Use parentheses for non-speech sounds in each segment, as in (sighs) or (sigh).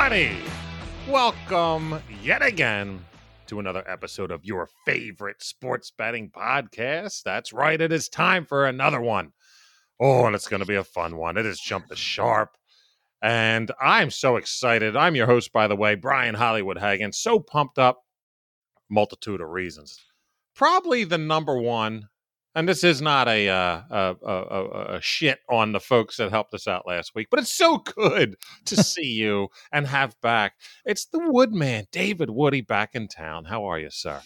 everybody? Welcome yet again to another episode of your favorite sports betting podcast. That's right, it is time for another one. Oh, and it's going to be a fun one. It is Jump the Sharp. And I'm so excited. I'm your host, by the way, Brian Hollywood Hagen. So pumped up, multitude of reasons. Probably the number one and this is not a, uh, a, a, a, shit on the folks that helped us out last week, but it's so good to (laughs) see you and have back. It's the Woodman, David Woody, back in town. How are you, sir?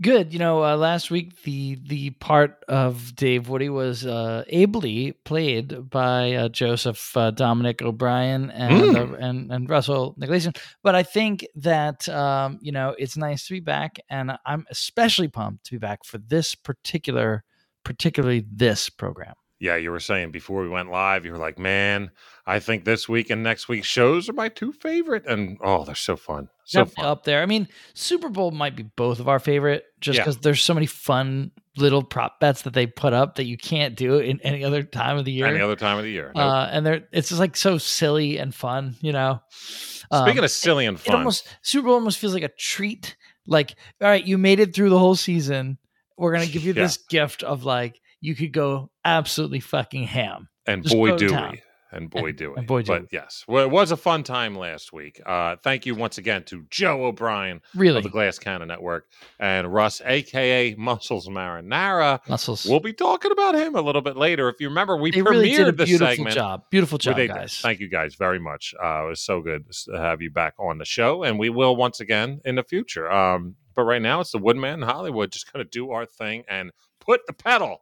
Good. You know, uh, last week the the part of Dave Woody was uh, ably played by uh, Joseph uh, Dominic O'Brien and, mm. and and Russell Nicholson. But I think that um, you know it's nice to be back, and I'm especially pumped to be back for this particular particularly this program. Yeah, you were saying before we went live, you were like, man, I think this week and next week's shows are my two favorite. And oh, they're so fun. So fun. up there. I mean, Super Bowl might be both of our favorite just because yeah. there's so many fun little prop bets that they put up that you can't do in any other time of the year. Any other time of the year. Nope. Uh, and they're it's just like so silly and fun, you know. Speaking um, of silly and fun, it almost Super Bowl almost feels like a treat. Like, all right, you made it through the whole season we're gonna give you yeah. this gift of like you could go absolutely fucking ham. And Just boy do we. And boy do we. Boy do but yes, well, it was a fun time last week. Uh, thank you once again to Joe O'Brien really? of the Glass Cannon Network and Russ, aka Muscles Marinara. Muscles. We'll be talking about him a little bit later. If you remember, we they premiered really did a beautiful segment. job. Beautiful job, guys. Thank you guys very much. Uh, it was so good to have you back on the show, and we will once again in the future. Um, but right now, it's the Woodman in Hollywood just going to do our thing and put the pedal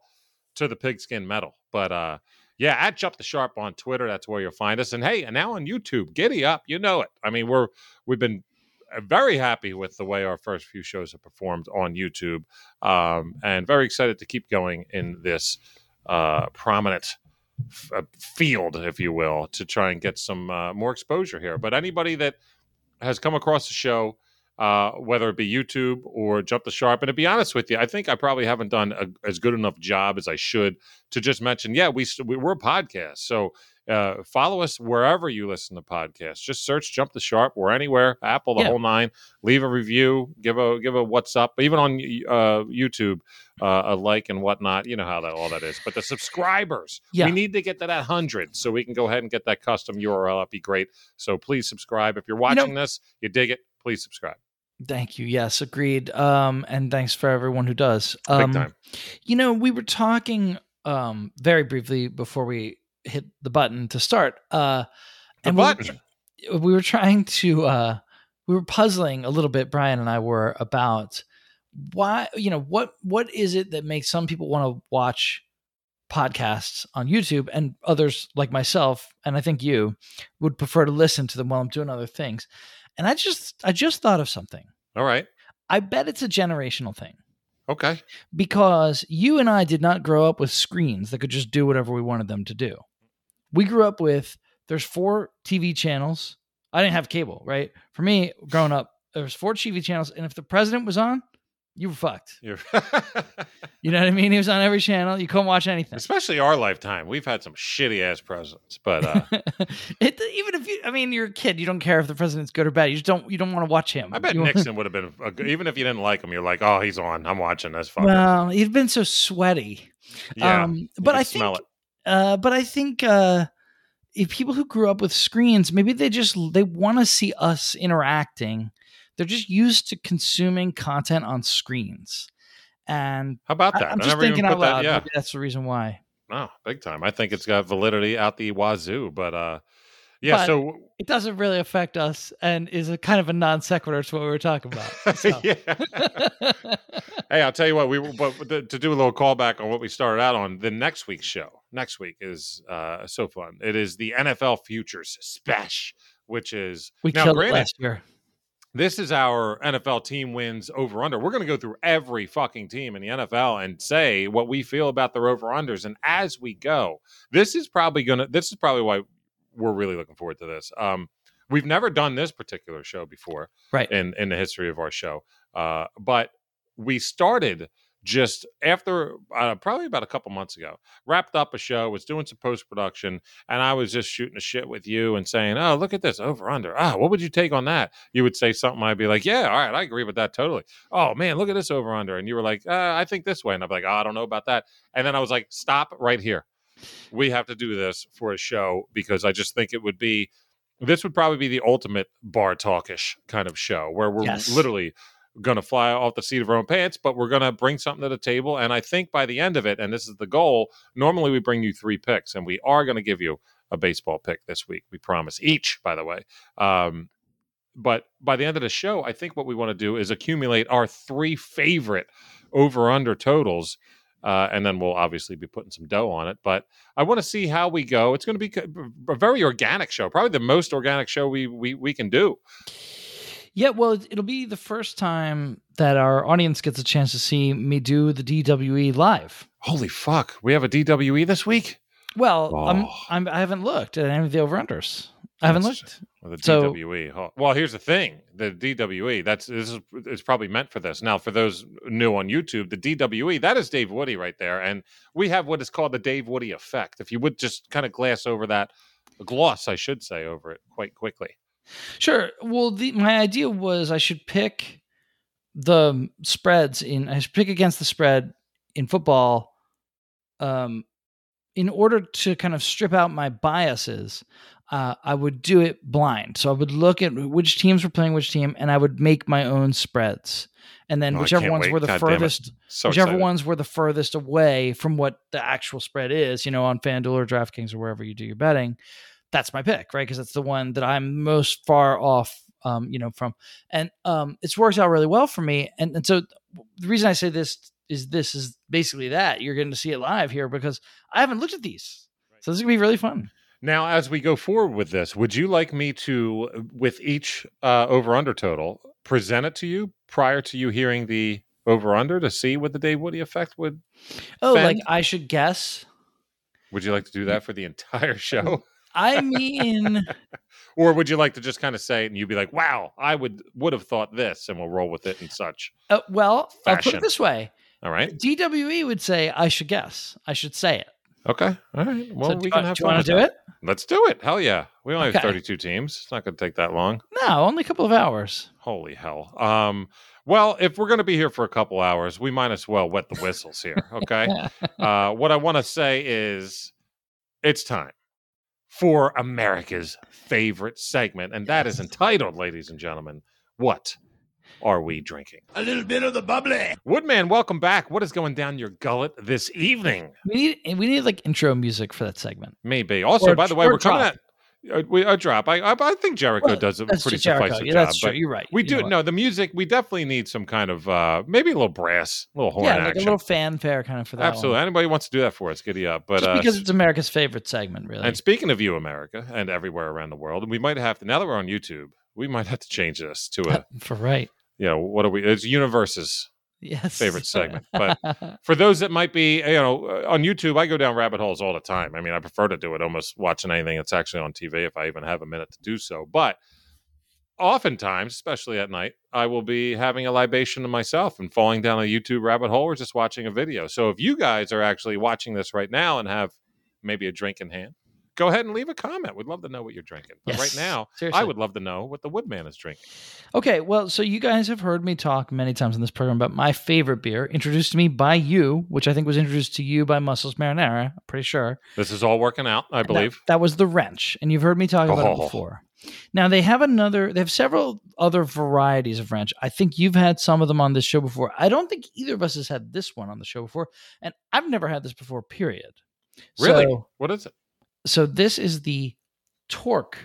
to the pigskin metal. But uh, yeah, at Jump the Sharp on Twitter, that's where you'll find us. And hey, and now on YouTube, giddy up, you know it. I mean, we're we've been uh, very happy with the way our first few shows have performed on YouTube, um, and very excited to keep going in this uh, prominent uh, field, if you will, to try and get some uh, more exposure here. But anybody that has come across the show uh, whether it be YouTube or Jump the Sharp. And to be honest with you, I think I probably haven't done a, as good enough job as I should to just mention, yeah, we, we're a podcast. So uh, follow us wherever you listen to podcasts. Just search Jump the Sharp. We're anywhere, Apple, the yeah. whole nine. Leave a review, give a give a what's up. Even on uh, YouTube, uh, a like and whatnot. You know how that all that is. But the subscribers, yeah. we need to get to that hundred so we can go ahead and get that custom URL. That'd be great. So please subscribe if you're watching you know, this. You dig it? Please subscribe. Thank you. Yes, agreed. Um, and thanks for everyone who does. Um, Big time. You know, we were talking um very briefly before we hit the button to start. Uh, the and button. We were, we were trying to. Uh, we were puzzling a little bit. Brian and I were about why. You know what? What is it that makes some people want to watch podcasts on YouTube and others like myself and I think you would prefer to listen to them while I'm doing other things. And I just I just thought of something. All right. I bet it's a generational thing. Okay. Because you and I did not grow up with screens that could just do whatever we wanted them to do. We grew up with there's four TV channels. I didn't have cable, right? For me, growing up, there was four TV channels, and if the president was on, you were fucked. (laughs) You know what I mean? He was on every channel. You couldn't watch anything. Especially our lifetime. We've had some shitty ass presidents, but uh, (laughs) it, even if you, I mean, you're a kid. You don't care if the president's good or bad. You just don't. You don't want to watch him. I bet you Nixon would have been a, even if you didn't like him. You're like, oh, he's on. I'm watching this. Fucker. Well, he'd been so sweaty. Yeah, um, but I think. Uh, but I think. Uh, if people who grew up with screens, maybe they just they want to see us interacting they're just used to consuming content on screens. And how about that? I, am just thinking out loud. That, yeah. Maybe that's the reason why. No, big time. I think it's got validity out the wazoo, but uh yeah, but so it doesn't really affect us and is a kind of a non sequitur to what we were talking about. (laughs) So. yeah. (laughs) hey, I'll tell you what, we but to do a little callback on what we started out on, the next week's show, next week is uh so fun. It is the NFL Futures Special, which is we now, killed granted, last year this is our NFL team wins over under. We're going to go through every fucking team in the NFL and say what we feel about their over unders. And as we go, this is probably going to, this is probably why we're really looking forward to this. Um, we've never done this particular show before, right? In in the history of our show, uh, but we started just after uh, probably about a couple months ago, wrapped up a show, was doing some post production, and I was just shooting a shit with you and saying, "Oh, look at this over under. Ah, what would you take on that?" You would say something, I'd be like, "Yeah, all right, I agree with that totally." Oh man, look at this over under, and you were like, uh, "I think this way," and I'm like, "Oh, I don't know about that," and then I was like, "Stop right here. We have to do this for a show because I just think it would be." This would probably be the ultimate bar talkish kind of show where we're Yes. literally going to fly off the seat of our own pants, but we're going to bring something to the table. And I think by the end of it, and this is the goal, normally we bring you three picks, and we are going to give you a baseball pick this week. We promise each, by the way. Um, but by the end of the show, I think what we want to do is accumulate our three favorite over under totals. Uh, and then we'll obviously be putting some dough on it. But I want to see how we go. It's going to be a very organic show, probably the most organic show we we, we can do. Yeah, well, it- it'll be the first time that our audience gets a chance to see me do the DWE live. Holy fuck, we have a DWE this week. Well, I'm, Oh. I'm, I haven't looked at any of the over unders. I haven't That's looked. Well, the So- DWE. Well, here's the thing: the DWE. That's this is it's probably meant for this. Now, for those new on YouTube, the DWE that is Dave Woody right there, and we have what is called the Dave Woody effect. If you would just kind of glass over that, gloss, I should say, over it quite quickly. Sure. Well, the, my idea was I should pick the spreads in. I should pick against the spread in football, um, in order to kind of strip out my biases. Uh, I would do it blind. So I would look at which teams were playing which team, and I would make my own spreads. And then Oh, whichever ones wait. were the God furthest, So whichever excited. ones were the furthest away from what the actual spread is, you know, on FanDuel or DraftKings or wherever you do your betting, that's my pick, right? Because that's the one that I'm most far off, um, you know, from. And um, it's worked out really well for me. And, and so the reason I say this is this is basically that you're getting to see it live here because I haven't looked at these. So this is gonna be really fun. Now, as we go forward with this, would you like me to, with each uh, over under total, present it to you prior to you hearing the over under to see what the Dave Woody effect would? Oh, like I should guess. Would you like to do that for the entire (laughs) show? I mean, (laughs) or would you like to just kind of say it and you'd be like, "Wow, I would would have thought this," and we'll roll with it and such. uh, well, I'll put it this way: All right. DWE would say I should guess. I should say it. Okay. All right. Well, so we can you- have do you want to do that. it? Let's do it. Hell yeah. We only Okay. have 32 teams. It's not going to take that long. No, only a couple of hours. Holy hell. Um, well, if we're going to be here for a couple hours, we might as well wet the whistles here. Okay. (laughs) uh, what I want to say is it's time for America's favorite segment, and that is entitled, ladies and gentlemen, What Are We Drinking? A little bit of the bubbly. Woodman, welcome back. What is going down your gullet this evening? We need we need like intro music for that segment. Maybe. Also, Or- by the way, or we're coming drop. at we, a drop. I, I I think Jericho Well, does a pretty Jericho. sufficient Yeah, job. that's true. but You're right. we You do no the music. We definitely need some kind of uh maybe a little brass, a little horn yeah, like a little fanfare kind of for that. one. Absolutely. Anybody wants to do that for us, giddy up. But Just uh, because it's America's favorite segment, really. and speaking of you, America, and everywhere around the world, and we might have to now that we're on YouTube, we might have to change this to a for right. you know what are we? It's universes. Yes. Favorite segment, but- (laughs) For those that might be, you know, uh, on YouTube, I go down rabbit holes all the time. I mean, I prefer to do it almost watching anything that's actually on TV if I even have a minute to do so. But oftentimes, especially at night, I will be having a libation to myself and falling down a YouTube rabbit hole or just watching a video. So if you guys are actually watching this right now and have maybe a drink in hand, go ahead and leave a comment. We'd love to know what you're drinking. But right now, Seriously. I would love to know what the Woodman is drinking. Okay, well, so you guys have heard me talk many times in this program about my favorite beer, introduced to me by you, which I think was introduced to you by Muscles Marinara. I'm pretty sure. This is all working out, I And that- believe. That, was the wrench, and you've heard me talk about Oh. it before. Now they have another. They have several other varieties of wrench. I think you've had some of them on this show before. I don't think either of us has had this one on the show before, and I've never had this before. Period. Really? So, what is it? So this is the Torque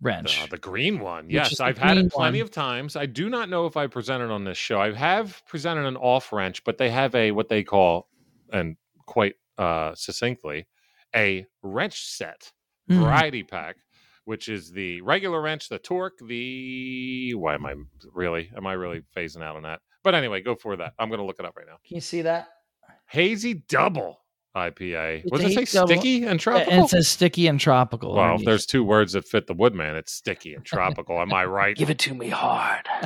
wrench. Uh, the green one. Yes, I've had it plenty one. of times. I do not know if I presented on this show. I have presented an off wrench, but they have a what they call, and quite uh, succinctly, a wrench set Mm. variety pack, which is the regular wrench, the torque, the why am I really am I really phasing out on that? But anyway, go for that. I'm going to look it up right now. Can you see that? Hazy Double IPA. It's What does it say? Double. Sticky and tropical. And it says sticky and tropical. well, if there's two words that fit the Woodman. It's sticky and tropical. Am I right? give it to me hard. (laughs)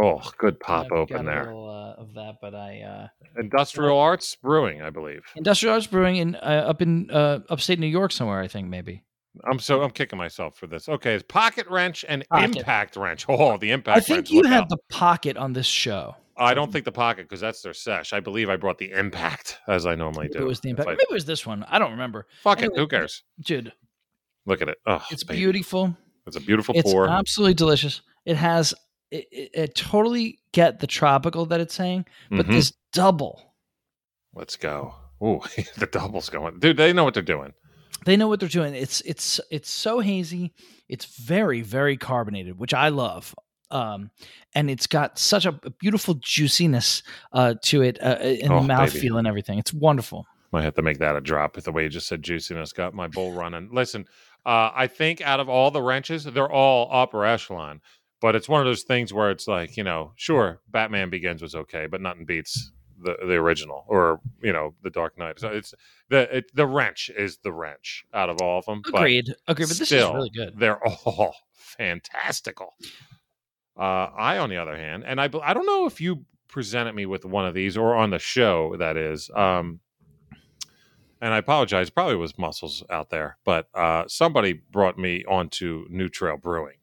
Oh, good (laughs) pop I've open got a there. little, uh, of that, but I uh, Industrial Arts Brewing, I believe. Industrial Arts Brewing in uh, up in uh, upstate New York somewhere. I think maybe. I'm so I'm kicking myself for this. Okay, it's Pocket Wrench and Pocket. Impact Wrench. (laughs) Oh, the Impact I think Wrench. you look have out. the pocket on this show. I don't think the Pocket because that's their sesh. I believe I brought the Impact as I normally do. it was the impact. I- Maybe it was this one. I don't remember. Fuck it. Who cares? Dude, Look at it. Oh, it's baby. beautiful. It's a beautiful It's pour. absolutely delicious. It has. It, it, it totally get the tropical that it's saying, but Mhm. this double. Let's go. Ooh, (laughs) the double's going. Dude, they know what they're doing. They know what they're doing. It's it's it's so hazy. It's very very carbonated, which I love. Um, and it's got such a, beautiful juiciness uh, to it uh, in Oh, the mouthfeel and everything. It's wonderful. Might have to make that a drop with the way you just said juiciness got my bowl running. Listen, uh, I think out of all the wrenches, they're all upper echelon. But it's one of those things where it's like, you know, sure, Batman Begins was okay, but nothing beats the the original or you know the Dark Knight. So it's the it, the wrench is the wrench out of all of them. but Agreed. Agreed. But this still, is really good. They're (laughs) all fantastical. Uh, I, on the other hand, and I, I don't know if you presented me with one of these or on the show that is. Um, and I apologize, probably was muscles out there, but uh, somebody brought me onto New Trail Brewing.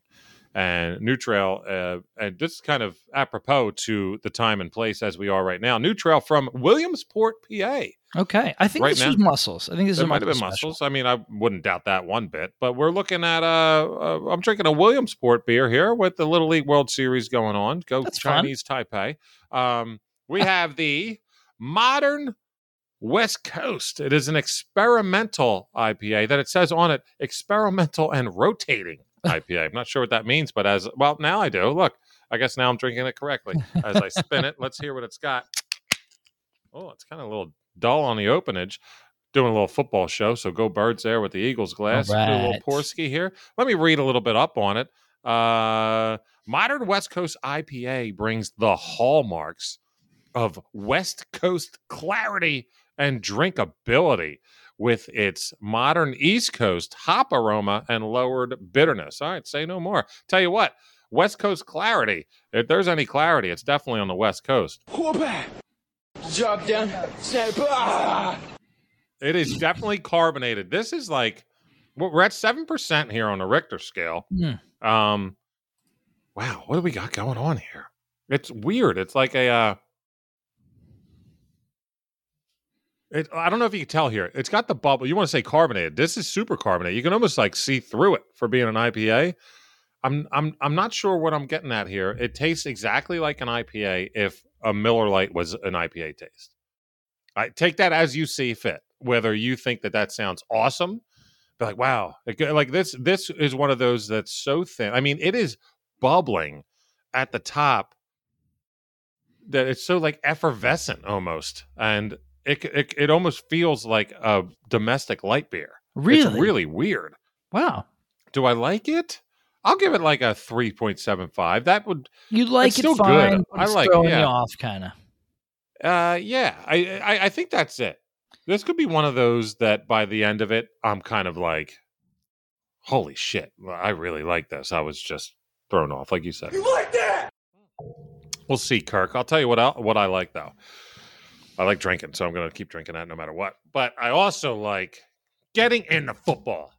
And New Trail, uh, and just kind of apropos to the time and place as we are right now, New Trail from Williamsport, PA. Okay. I think Right this now- was muscles. I think this is might have been special. muscles. I mean, I wouldn't doubt that one bit. But we're looking at uh, uh I'm drinking a Williamsport beer here with the Little League World Series going on. Go That's fun. Chinese Taipei. Um, we (laughs) have the modern West Coast. It is an experimental IPA that it says on it experimental and rotating (laughs) IPA. I'm not sure what that means, but as well now I do. Look, I guess now I'm drinking it correctly. As I spin it, let's hear what it's got. Oh, it's kind of a little dull on the openage. Doing a little football show, so go birds there with the Eagles glass. Do a little. Porsky here. Let me read a little bit up on it. Uh, modern West Coast IPA brings the hallmarks of West Coast clarity and drinkability with its modern East Coast hop aroma and lowered bitterness. All right, say no more. Tell you what, West Coast clarity. If there's any clarity, it's definitely on the West Coast. Whoop-a! Drop down, snap, ah! It is definitely carbonated. This is like we're at seven percent here on the Richter scale. Hmm. Um, wow, what do we got going on here? It's weird. It's like a. Uh, it, I don't know if you can tell here. It's got the bubble. You want to say carbonated? This is super carbonated. You can almost like see through it for being an IPA. I'm I'm I'm not sure what I'm getting at here. It tastes exactly like an IPA if a Miller Lite was an IPA taste. I take that as you see fit. Whether you think that that sounds awesome, be like, wow, Like- like this. This is one of those that's so thin. I mean, it is bubbling at the top that it's so like effervescent almost, and it it, it almost feels like a domestic light beer. Really? It's really weird. Wow. Do I like it? I'll give it like a three point seven five. That would, You like It's it still good. fine. but I like- throwing yeah. you off, kind of. uh, yeah. I, I I think that's it. This could be one of those that by the end of it, I'm kind of like, holy shit, I really like this. I was just thrown off, like you said. You like that? We'll see, Kirk. I'll tell you what I, what I like though. I like drinking, so I'm going to keep drinking that no matter what. But I also like getting into football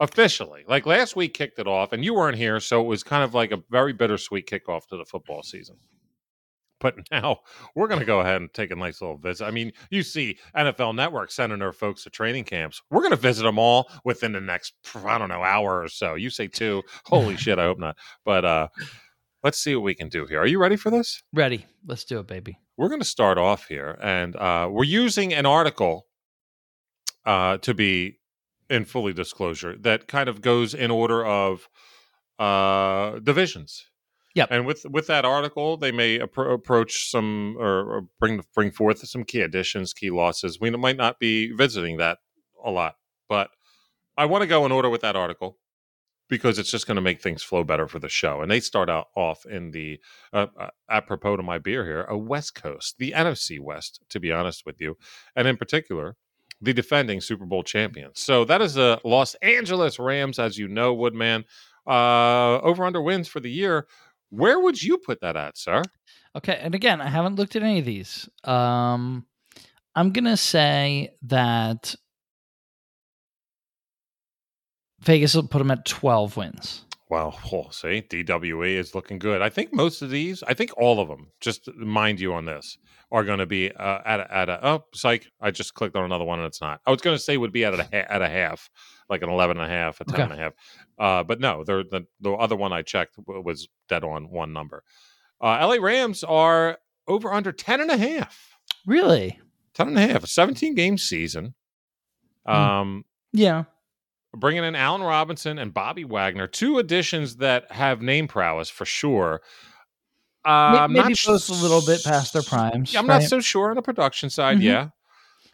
officially. Like last week kicked it off, and you weren't here, so it was kind of like a very bittersweet kickoff to the football season. But (laughs) now we're going to go ahead and take a nice little visit. I mean, you see NFL Network sending their folks to training camps. We're going to visit them all within the next, I don't know, hour or so. You say two. (laughs) Holy shit, I hope not. But uh, let's see what we can do here. Are you ready for this? Ready. Let's do it, baby. we're going to start off here, and uh, we're using an article uh, to be in fully disclosure that kind of goes in order of uh, divisions. Yep. And with with that article, they may appro- approach some or, or bring bring forth some key additions, key losses. We might not be visiting that a lot, but I want to go in order with that article because it's just going to make things flow better for the show. And they start out off in the uh, uh, apropos to my beer here, a West Coast, the NFC West, to be honest with you, and in particular, the defending Super Bowl champions. So that is the Los Angeles Rams, as you know, Woodman. Uh, over under wins for the year Where would you put that at, sir? Okay, and again, I haven't looked at any of these. Um, I'm gonna say that Vegas will put them at 12 wins. Well, (laughs) oh, see, DWE is looking good. I think most of these, I think all of them, just mind you on this, are going to be uh, at a, at a oh psych. I just clicked on another one and it's not. I was going to say would be at a ha- at a half, like an 11 and a half, a 10 Okay. and a half. Uh, but no, the the the other one I checked was dead on one number. Uh, LA Rams are over under 10 and a half. Really? 10 and a half, 17 game season. Hmm. Um, Yeah. Bringing in Allen Robinson and Bobby Wagner, two additions that have name prowess for sure. Uh, Maybe not both a little bit past their primes. I'm not so sure on the production side. Mhm. Yeah,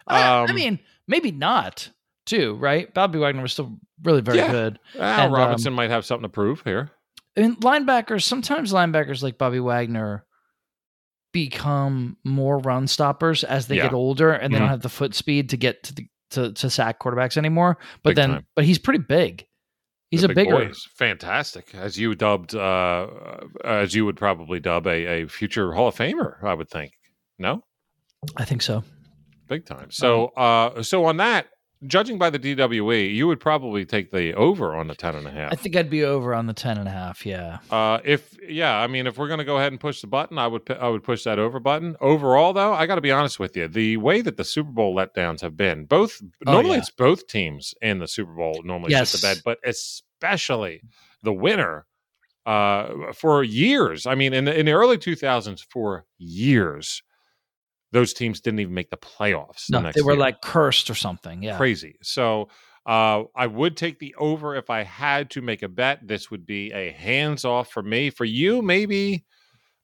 I, I Um, mean, maybe not, too, right? Bobby Wagner was still really very Yeah. good. Al and, um, Robinson might have something to prove here. I mean, linebackers, sometimes linebackers like Bobby Wagner become more run stoppers as they Yeah. get older and they Mhm. don't have the foot speed to get to the to, to sack quarterbacks anymore. But Big then time. but he's pretty big. He's The a big bigger boy fantastic, as you dubbed, uh, as you would probably dub a, a future Hall of Famer. I would think. No, I think so. big time. So, uh, so on that, judging by the DWE, you would probably take the over on the ten and a half. I think I'd be over on the 10 and a half, yeah. Uh, if yeah, I mean, if we're gonna go ahead and push the button, I would I would push that over button. Overall, though, I got to be honest with you, the way that the Super Bowl letdowns have been, both Oh, normally yeah. it's both teams in the Super Bowl normally shit the bed, but especially the winner. Uh, for years, I mean, in the, in the early 2000s, for years, those teams didn't even make the playoffs. the No, next they were year like cursed or something. Yeah. crazy. So uh, I would take the over if I had to make a bet. This would be a hands off for me. For you, maybe,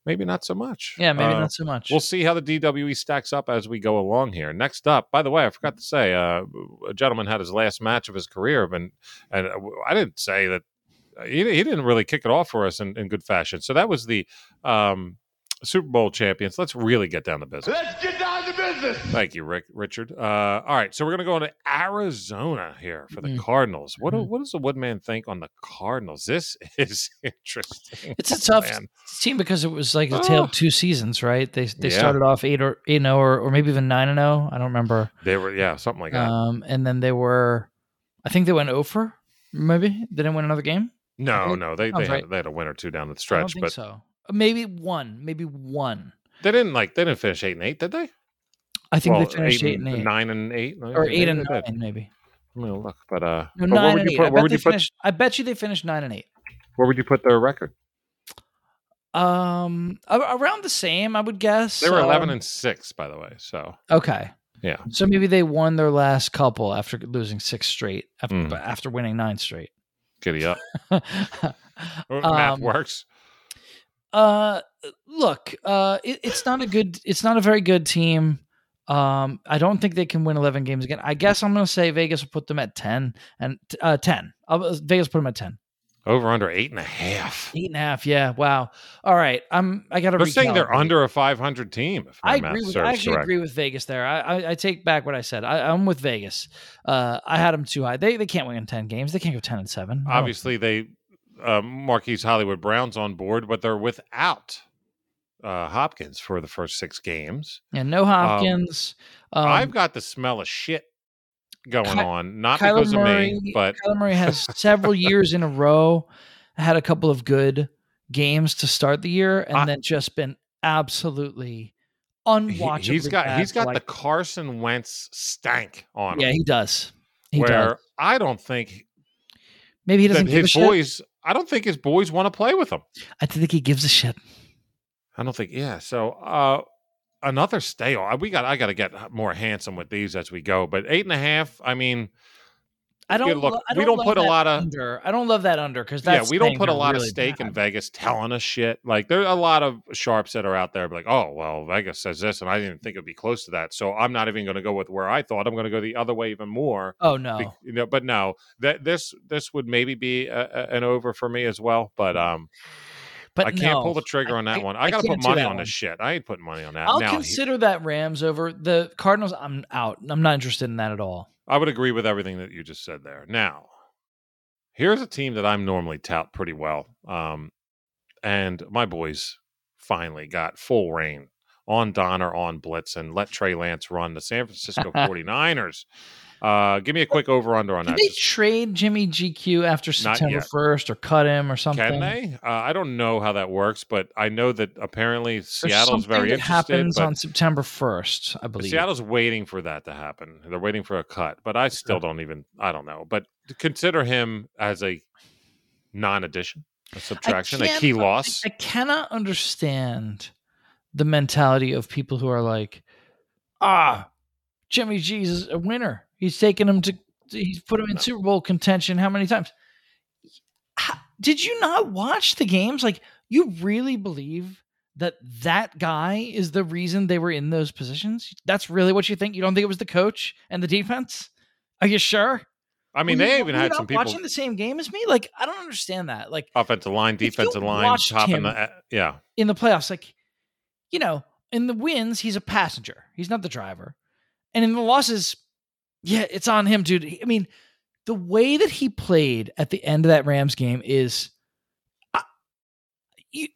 maybe not so much. Yeah, maybe Uh, not so much. We'll see how the DWE stacks up as we go along here. Next up, by the way, I forgot to say, uh, a gentleman had his last match of his career, and and I didn't say that uh, he, he didn't really kick it off for us in, in good fashion. So that was the um, Super Bowl champions. Let's really get down to business. Let's get down to business. Thank you, Rick Richard. Uh, all right, so we're going to go into Arizona here for the Mhm. Cardinals. What do, Mhm. what does the Woodman think on the Cardinals? This (laughs) is interesting. It's a Oh, tough man. team because it was like a tale Oh. of two seasons, right? They they Yeah. started off eight or eight and zero, or, or maybe even nine and zero. I don't remember. They were yeah, something like that. Um, and then they were, I think they went over. Maybe they didn't win another game. no, no, they they sounds had, right. they had a win or two down the I don't stretch, think but so. Maybe one, maybe one. they didn't like they didn't finish eight and eight, did they? I think Well, they finished eight, and eight, nine and eight, or eight and Maybe nine, maybe. I'm gonna look, but uh, No, but nine and eight. put I bet would they you put. I bet you they finished nine and eight. where would you put their record? Um, around the same, I would guess. They were eleven Um, and six, by the way. So Okay. Yeah. So maybe they won their last couple after losing six straight after, Mm. after winning nine straight. giddy up. (laughs) Math Um, works. Uh, look, uh, it, it's not a good. It's not a very good team. Um, I don't think they can win eleven games again. I guess I'm going to say Vegas will put them at ten and uh ten. I'll, Vegas put them at ten. Over under eight and a half. Eight and a half. Yeah. Wow. All right. I'm. I got to. They're saying they're under a 500 team. If I agree with. I actually correct. agree with Vegas there. I, I, I take back what I said. I, I'm with Vegas. Uh, I had them too high. They they can't win in ten games. They can't go ten and seven. Obviously, they uh, Marquise Hollywood Brown's on board, but they're without uh, Hopkins for the first six games. And no Hopkins. Um, I've got the smell of shit going Ky- on, not Kyler because Murray, of me, but Kyler Murray has (laughs) several years in a row had a couple of good games to start the year, and I- then just been absolutely unwatchable. he, unwatchable. has got he's got the Carson Wentz stank on him. yeah, he does. He where does. I don't think Maybe he doesn't his shit. I don't think his boys want to play with him. I think he gives a shit. I don't think. Yeah. So uh, another stay. uh, We got. I got to get more handsome with these as we go. But eight and a half. I mean, I don't. Good look. lo- I We don't put a lot of- under. I don't love that under because yeah, we don't put a lot of really stake in. Vegas telling us shit. Like there are a lot of sharps that are out there, like, oh well, Vegas says this, and I didn't think it'd be close to that. So I'm not even going to go with where I thought. I'm going to go the other way even more. Oh no, Be- you know, but no, that this this would maybe be a, a- an over for me as well. But um, but I can't no. pull the trigger on that I- one. I I, got to put money on one. this shit. I ain't putting money on that. I'll now, he- consider that Rams over the Cardinals. I'm out. I'm not interested in that at all. I would agree with everything that you just said there. Now, here's a team that I'm normally tout pretty well. Um, and my boys finally got full reign on Donner on blitz and let Trey Lance run the San Francisco (laughs) 49ers. Uh, give me a quick over under on Did that. they Just- trade Jimmy GQ after September first or cut him or something? Can they? Uh, I don't know how that works, but I know that apparently There's Seattle's very that interested. happens on September first, I believe. Seattle's waiting for that to happen. They're waiting for a cut, but I still don't even. I don't know. But consider him as a non-addition, a subtraction, a key loss. I cannot understand the mentality of people who are like, ah, Jimmy G's a winner. He's taken him to, he's put him in Super Bowl contention how many times? How, did you not watch the games? Like, you really believe that that guy is the reason they were in those positions? That's really what you think? You don't think it was the coach and the defense? Are you sure? I mean, Were you- they even had some people watching the same game as me. Like, I don't understand that. Like, offensive line, defensive line, top in the eh, yeah. in the playoffs, like, you know, in the wins, he's a passenger. He's not the driver. And in the losses, yeah, it's on him, dude. I mean, the way that he played at the end of that Rams game is. I- you,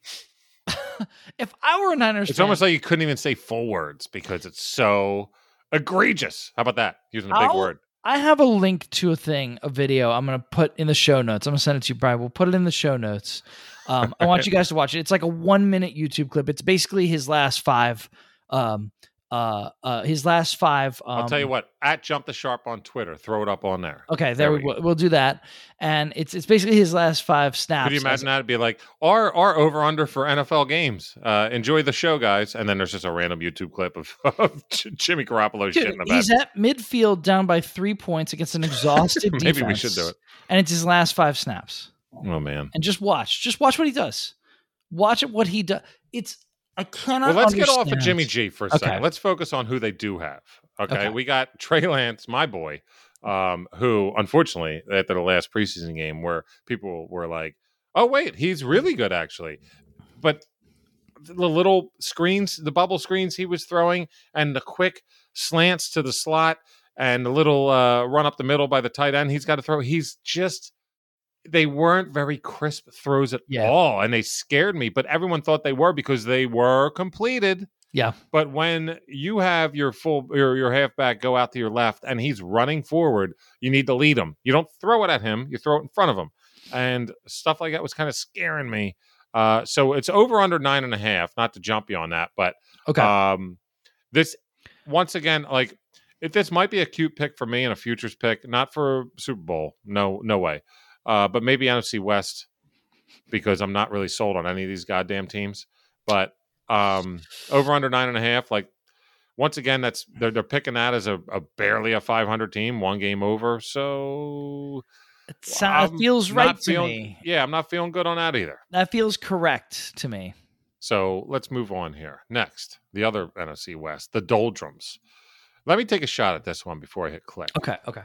(laughs) if I were a Niners It's fan, almost like you couldn't even say full words because it's so egregious. How about that? Using a big I'll- word. I have a link to a thing, a video I'm going to put in the show notes. I'm going to send it to you, Brian. We'll put it in the show notes. Um, I want (laughs) you guys to watch it. It's like a one minute YouTube clip. It's basically his last five, um, uh, uh, his last five. Um, I'll tell you what. At Jump the Sharp on Twitter, throw it up on there. Okay, there, There we we go. We'll do that, and it's it's basically his last five snaps. Could you imagine that? It'd be like our our over under for NFL games. Uh, enjoy the show, guys. And then there's just a random YouTube clip of, (laughs) of Jimmy Garoppolo Dude, shitting the bed. he's at midfield down by three points against an exhausted defense. (laughs) Maybe we should do it. And it's his last five snaps. Oh man. And just watch, just watch what he does. Watch what he does. It's I cannot. Well, let's get off of Jimmy G for a Okay. second. Let's focus on who they do have. Okay, Okay. we got Trey Lance, my boy, um, who unfortunately after the last preseason game, where people were like, "Oh wait, he's really good actually," but the little screens, the bubble screens he was throwing, and the quick slants to the slot, and the little uh, run up the middle by the tight end, he's got to throw. He's just they weren't very crisp throws at Yeah. all, and they scared me. But everyone thought they were because they were completed. Yeah. But when you have your full your your halfback go out to your left and he's running forward, you need to lead him. You don't throw it at him; you throw it in front of him. And stuff like that was kind of scaring me. Uh, so it's over under nine and a half. Not to jump you on that, but Okay. um, this once again, like if this might be a cute pick for me and a futures pick, not for Super Bowl. No, no way. Uh, but maybe NFC West because I'm not really sold on any of these goddamn teams. But um, over under nine and a half, like once again, that's they're they're picking that as a, a barely a 500 team, one game over. So it sounds, I'm feels right to feeling, me. Yeah, I'm not feeling good on that either. That feels correct to me. So let's move on here. Next, the other NFC West, the Doldrums. Let me take a shot at this one before I hit click. Okay. Okay.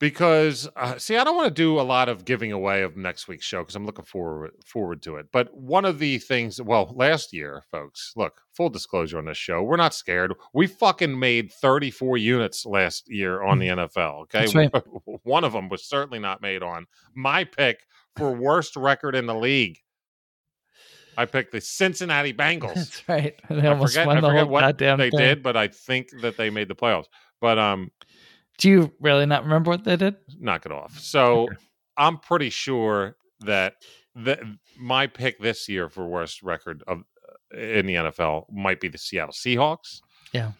Because, uh, see, I don't want to do a lot of giving away of next week's show because I'm looking forward forward to it. But one of the things, well, last year, folks, look, full disclosure on this show, we're not scared. We fucking made 34 units last year on the NFL. Okay, right. (laughs) one of them was certainly not made on my pick for worst record in the league. I picked the Cincinnati (laughs) Bengals. That's right. They I almost forget, won the whole what goddamn they thing. did, but I think that they made the playoffs. But um, Do you really not remember what they did? knock it off. So I'm pretty sure that the, my pick this year for worst record of uh, in the NFL might be the Seattle Seahawks. Yeah.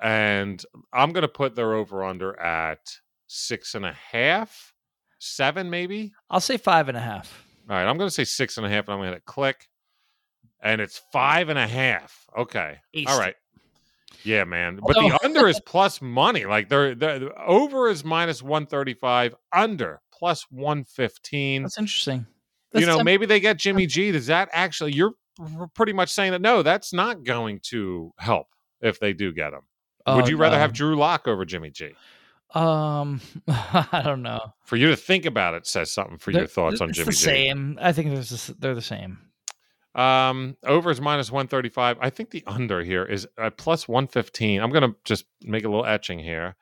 and I'm going to put their over under at six and a half, seven maybe. I'll say five and a half. All right, I'm going to say six and a half, and I'm going to click, and it's five and a half. Okay, East. all right. Yeah, man. But Although- the under is (laughs) plus money. Like they're, the over is minus one thirty five, under plus one fifteen. That's interesting. You know, temp- maybe they get Jimmy G. Does that actually? You're pretty much saying that no, that's not going to help if they do get him. Would Oh, you rather have. Drew Lock over Jimmy G? Um, (laughs) I don't know. For you to think about it says something for your They're- thoughts on Jimmy the G. same. I think they're the, they're the same. Um, over is minus one thirty five. I think the under here is at plus one fifteen. I'm gonna just make a little etching here.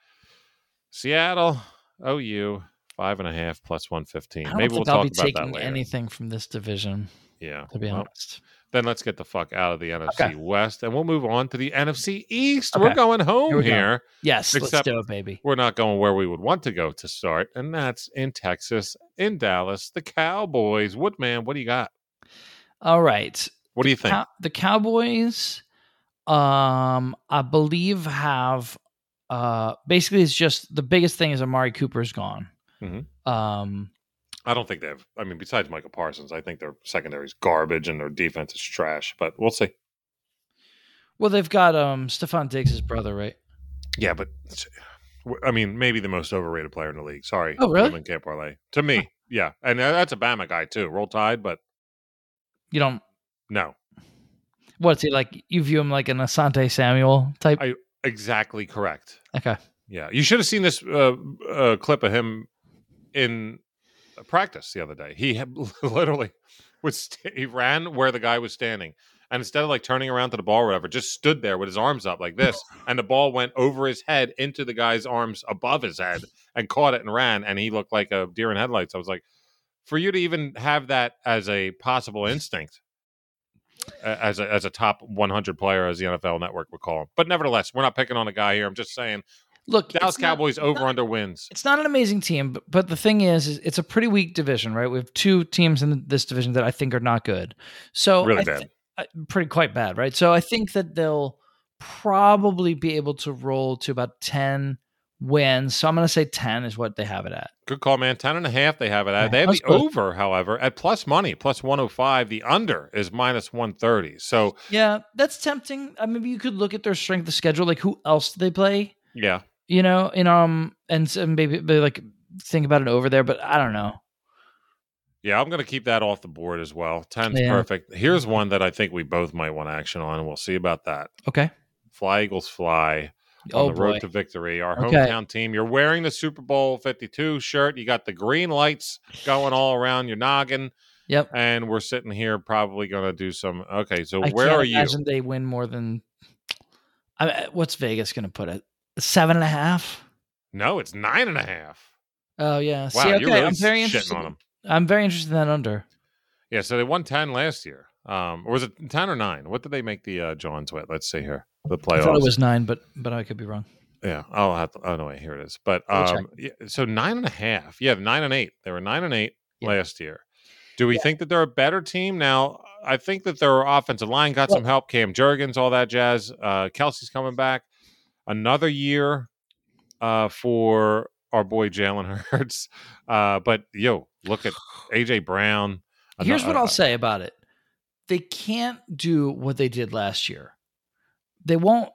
Seattle, OU, five and a half plus one fifteen. I don't Maybe think we'll I'll talk be about taking that later. anything from this division. Yeah. to be Well, honest. then let's get the fuck out of the NFC Okay. West and we'll move on to the NFC East. Okay. We're going home Here go. here. Yes, except- let's do it, baby. We're not going where we would want to go to start, and that's in Texas, in Dallas, the Cowboys. Woodman, what do you got? All right. What do you think? Cow- the Cowboys, um, I believe have uh basically it's just the biggest thing is Amari Cooper's gone. Mhm. Um, I don't think they have. I mean, besides Micah Parsons, I think their secondary is garbage and their defense is trash. But we'll see. well, they've got um Stefon Diggs' brother, right? Yeah, but I mean, maybe the most overrated player in the league. Sorry, Oh, really? Can't parlay to me. Yeah, and uh, that's a Bama guy too. Roll Tide, but You don't. no, What's he like? You view him like an Asante Samuel type? I- exactly correct. okay. Yeah, you should have seen this uh, uh, clip of him in practice the other day. He had (laughs) literally was st- he ran where the guy was standing, and instead of like turning around to the ball or whatever, just stood there with his arms up like this, (laughs) and the ball went over his head into the guy's arms above his head and caught it and ran, and he looked like a deer in headlights. I was like, for you to even have that as a possible instinct. As a, as a top 100 player, as the NFL Network would call him, but nevertheless, we're not picking on a guy here. I'm just saying Look, Dallas it's not- Cowboys over not- under wins. It's not an amazing team, but, but the thing is, is, it's a pretty weak division, right? We have two teams in this division that I think are not good. So Really bad. I- uh, pretty quite bad, right? So I think that they'll probably be able to roll to about ten wins. So I'm going to say ten is what they have it at. Good call, man. Ten and a half they have it at. Yeah, They have the good. over, however, at plus money, plus 105. The under is minus 130. So, Yeah, that's tempting. Uh, maybe you could look at their strength of schedule, like who else do they play? yeah. You know, and um, and so maybe, maybe like think about it over there, but I don't know. Yeah, I'm going to keep that off the board as well. 10's Yeah. perfect. Here's one that I think we both might want action on, and we'll see about that. Okay. Fly Eagles fly on Oh the boy. road to victory. Our Okay. hometown team. You're wearing the Super Bowl 52 shirt. You got the green lights going all around your noggin, Yep. and we're sitting here probably going to do some. Okay, so I where are you? imagine they win more than. I what's Vegas going to put it? Seven and a half. No, it's nine and a half. Oh yeah. Wow, See, okay, you're really I'm very shitting interested. on them. I'm very interested in that under. Yeah, so they won ten last year. Um, or was it ten or nine? What did they make the uh, Johns with? Let's see here. The playoffs. I thought it was nine, but but I could be wrong. yeah, I'll have to. Oh no, wait, here it is. But um, yeah, so nine and a half. Yeah, nine and eight. They were nine and eight Yeah. last year. Do we think that they're a better team now? I think that their offensive line got Well- some help. Cam Jurgens, all that jazz. Uh, Kelce's coming back. Another year uh, for our boy Jalen (laughs) Hurts. Uh, but yo, look at (sighs) AJ Brown. Here's what uh, I'll say about it: they can't do what they did last year. They won't.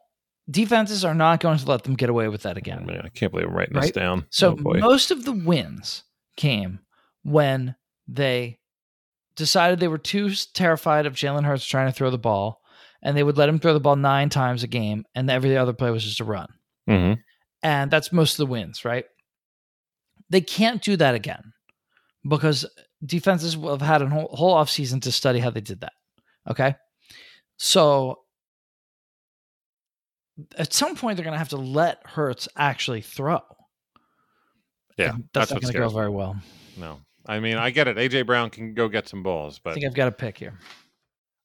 Defenses are not going to let them get away with that again. man, I can't believe I'm writing this down. So oh, most of the wins came when they decided they were too terrified of Jalen Hurts trying to throw the ball, and they would let him throw the ball nine times a game, and every other play was just a run. Mhm. And that's most of the wins, right? They can't do that again because defenses will have had a whole, whole offseason to study how they did that. Okay. So at some point, they're going to have to let Hurts actually throw. Yeah, And that's, that's, not going to go very well. No, I mean I get it. AJ Brown can go get some balls, but I think I've got a pick here.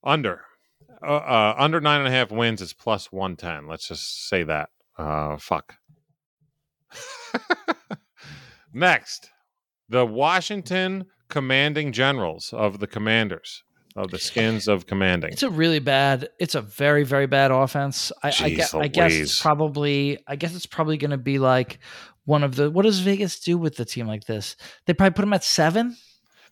under uh, uh, under nine and a half wins is plus one ten. Let's just say that. Uh, fuck. (laughs) Next, the Washington Commanding Generals of the Commanders of the Skins of Commanding. It's a really bad. It's a very very bad offense. I, I, Jeez guess, I guess it's probably. I guess it's probably going to be like one of the. What does Vegas do with the team like this? They probably put them at seven.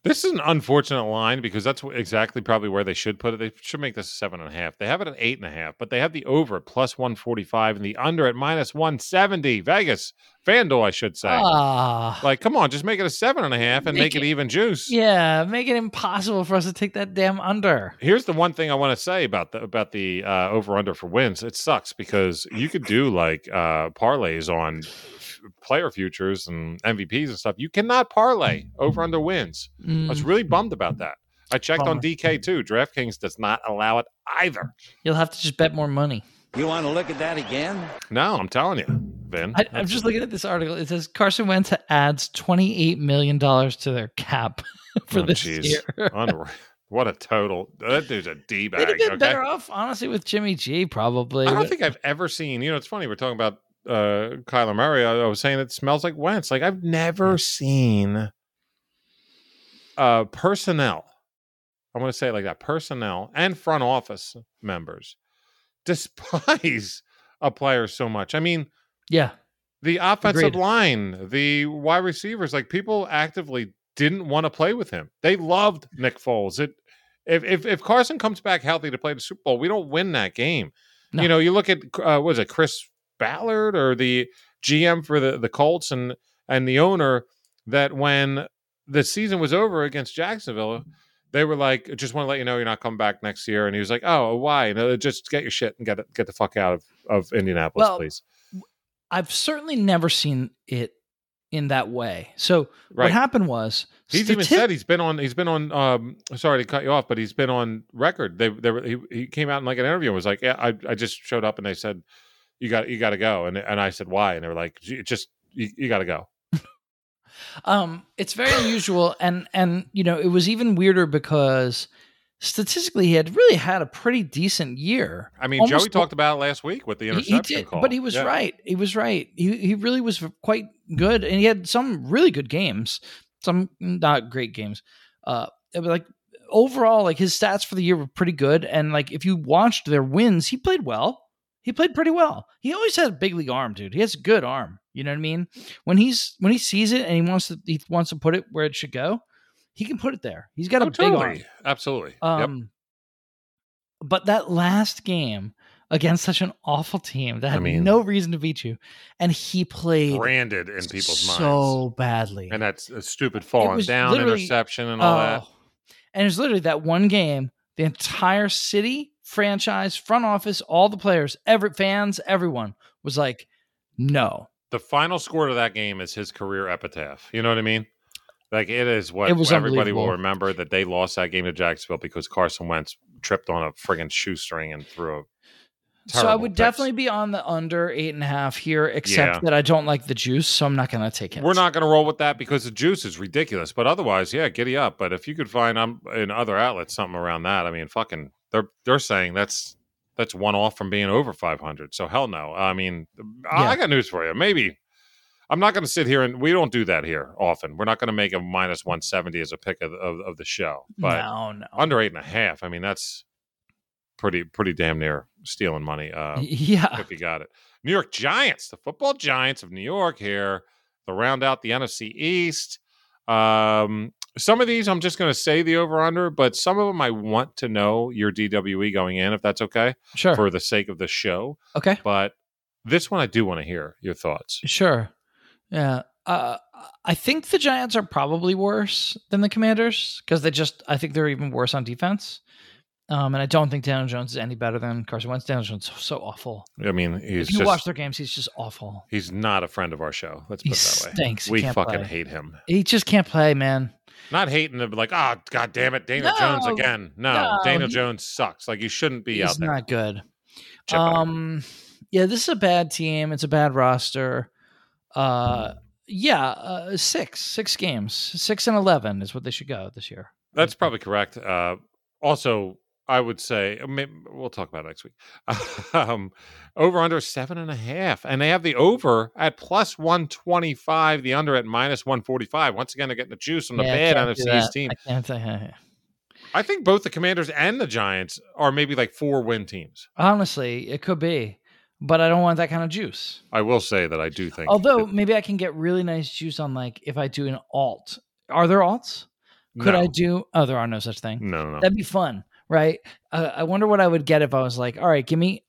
This is an unfortunate line because that's exactly probably where they should put it. They should make this a seven and a half. They have it at eight and a half, but they have the over at plus one forty five and the under at minus one seventy. Vegas, FanDuel, I should say. Ah, Like, come on, just make it a seven and a half and make, Make it, it- even juice. yeah, make it impossible for us to take that damn under. Here's the one thing I want to say about the about the uh, over under for wins. It sucks because you could do like uh, parlays on player futures and MVPs and stuff. You cannot parlay over under wins. I was Mm, really bummed about that. I checked on DK too. DraftKings does not allow it either. you'll have to just bet more money. You want to look at that again? No, I'm telling you, Vin. I, I'm just looking at this article. It says Carson Wentz adds 28 million dollars to their cap (laughs) for Oh, this jeez. year. Unreal. What a total. That dude's a D They'd have bag. been Okay. better off, honestly, with Jimmy G. Probably. I don't but- think I've ever seen. You know, it's funny. We're talking about uh Kyler Murray. I, I was saying it smells like Wentz. Like I've never seen uh personnel. I'm going to say it like that. Personnel and front office members (laughs) despise a player so much. I mean, yeah, the offensive Agreed. line, the wide receivers, like people actively didn't want to play with him. They loved Nick Foles. It if if, if Carson comes back healthy to play the Super Bowl, we don't win that game. No. You know, you look at uh, was it Chris Ballard or the GM for the the Colts and and the owner that when the season was over against Jacksonville. They were like, "Just want to let you know you're not coming back next year." And he was like, "Oh, why? No, just get your shit and get it, get the fuck out of, of Indianapolis, Well, please." I've certainly never seen it in that way. So Right. what happened was He's even said he's been on. He's been on. Um, sorry to cut you off, but he's been on record. They, they were, he, he came out in like an interview and was like, "Yeah, I, I just showed up and they said you got you got to go," and and I said, "Why?" And they were like, "Just you, you got to go." (laughs) um it's very unusual. And and you know it was even weirder because statistically he had really had a pretty decent year. I mean, Almost Joey talked about it last week with the He- interception he did, call, but he was Yeah. right. He was right. He, he really was quite good. And he had some really good games some not great games. Uh it was like overall like his stats for the year were pretty good. And like if you watched their wins he played well he played pretty well he always has a big league arm dude he has a good arm you know what i mean when he's when he sees it and he wants to he wants to put it where it should go he can put it there he's got a Oh, big arm absolutely. yep. um, but that last game against such an awful team that I had mean- no reason to beat you, and he played Branded in people's so minds, so badly. and that's a stupid falling down interception and all that. Oh. And it's literally that one game, the entire city, franchise, front office, all the players, every fans, everyone was like, no. the final score to that game is his career epitaph. You know what I mean? Like it is what It everybody will remember that they lost that game to Jacksonville because Carson Wentz tripped on a friggin' shoestring and threw a. so I would picks. definitely be on the under eight and a half here, except Yeah. that I don't like the juice, so I'm not going to take it. We're not going to roll with that because the juice is ridiculous. But otherwise, yeah, giddy up. But if you could find um, in other outlets something around that, I mean, fucking, they're they're saying that's that's one off from being over 500. So hell no. I mean, I, Yeah. I got news for you. Maybe I'm not going to sit here and we don't do that here often. We're not going to make a minus 170 as a pick of, of, of the show. But no, no. under eight and a half, I mean, that's pretty pretty damn near stealing money. Uh, (laughs) yeah. if you got it. New York Giants, the football giants of New York here, to round out the NFC East. Um, some of these I'm just going to say the over under, but some of them I want to know your DWE going in, if that's okay, Sure. for the sake of the show. okay. But this one I do want to hear your thoughts. Sure. Yeah. Uh, I think the Giants are probably worse than the Commanders because they just, I think they're even worse on defense. Um, and I don't think Daniel Jones is any better than Carson Wentz. Daniel Jones is so, so awful. I mean, he's if you just watch their games, he's just awful. he's not a friend of our show. Let's He put it that way. stinks. We fucking play. hate him. He just can't play, man. Not hating but like, oh god damn it, Daniel Jones again. No, no, Daniel he- Jones sucks. Like you shouldn't be He's out there. It's not good. him. Um, yeah, this is a bad team. It's a bad roster. Uh, yeah, uh, six, six games, six and eleven is what they should go this year. That's probably correct. Uh, also, I would say we'll talk about it next week. (laughs) um, over under seven and a half, and they have the over at plus one twenty five, the under at minus one forty five. Once again, they're getting the juice on the Yeah, bad NFC team. I can't say. (laughs) I think both the Commanders and the Giants are maybe like four win teams. Honestly, it could be, but I don't want that kind of juice. I will say that I do think. Although that- maybe I can get really nice juice on like if I do an alt. Are there alts? Could no, I do? Oh, there are no such thing. No, no, no. That'd be fun, right? Uh, I wonder what I would get if I was like, all right, give me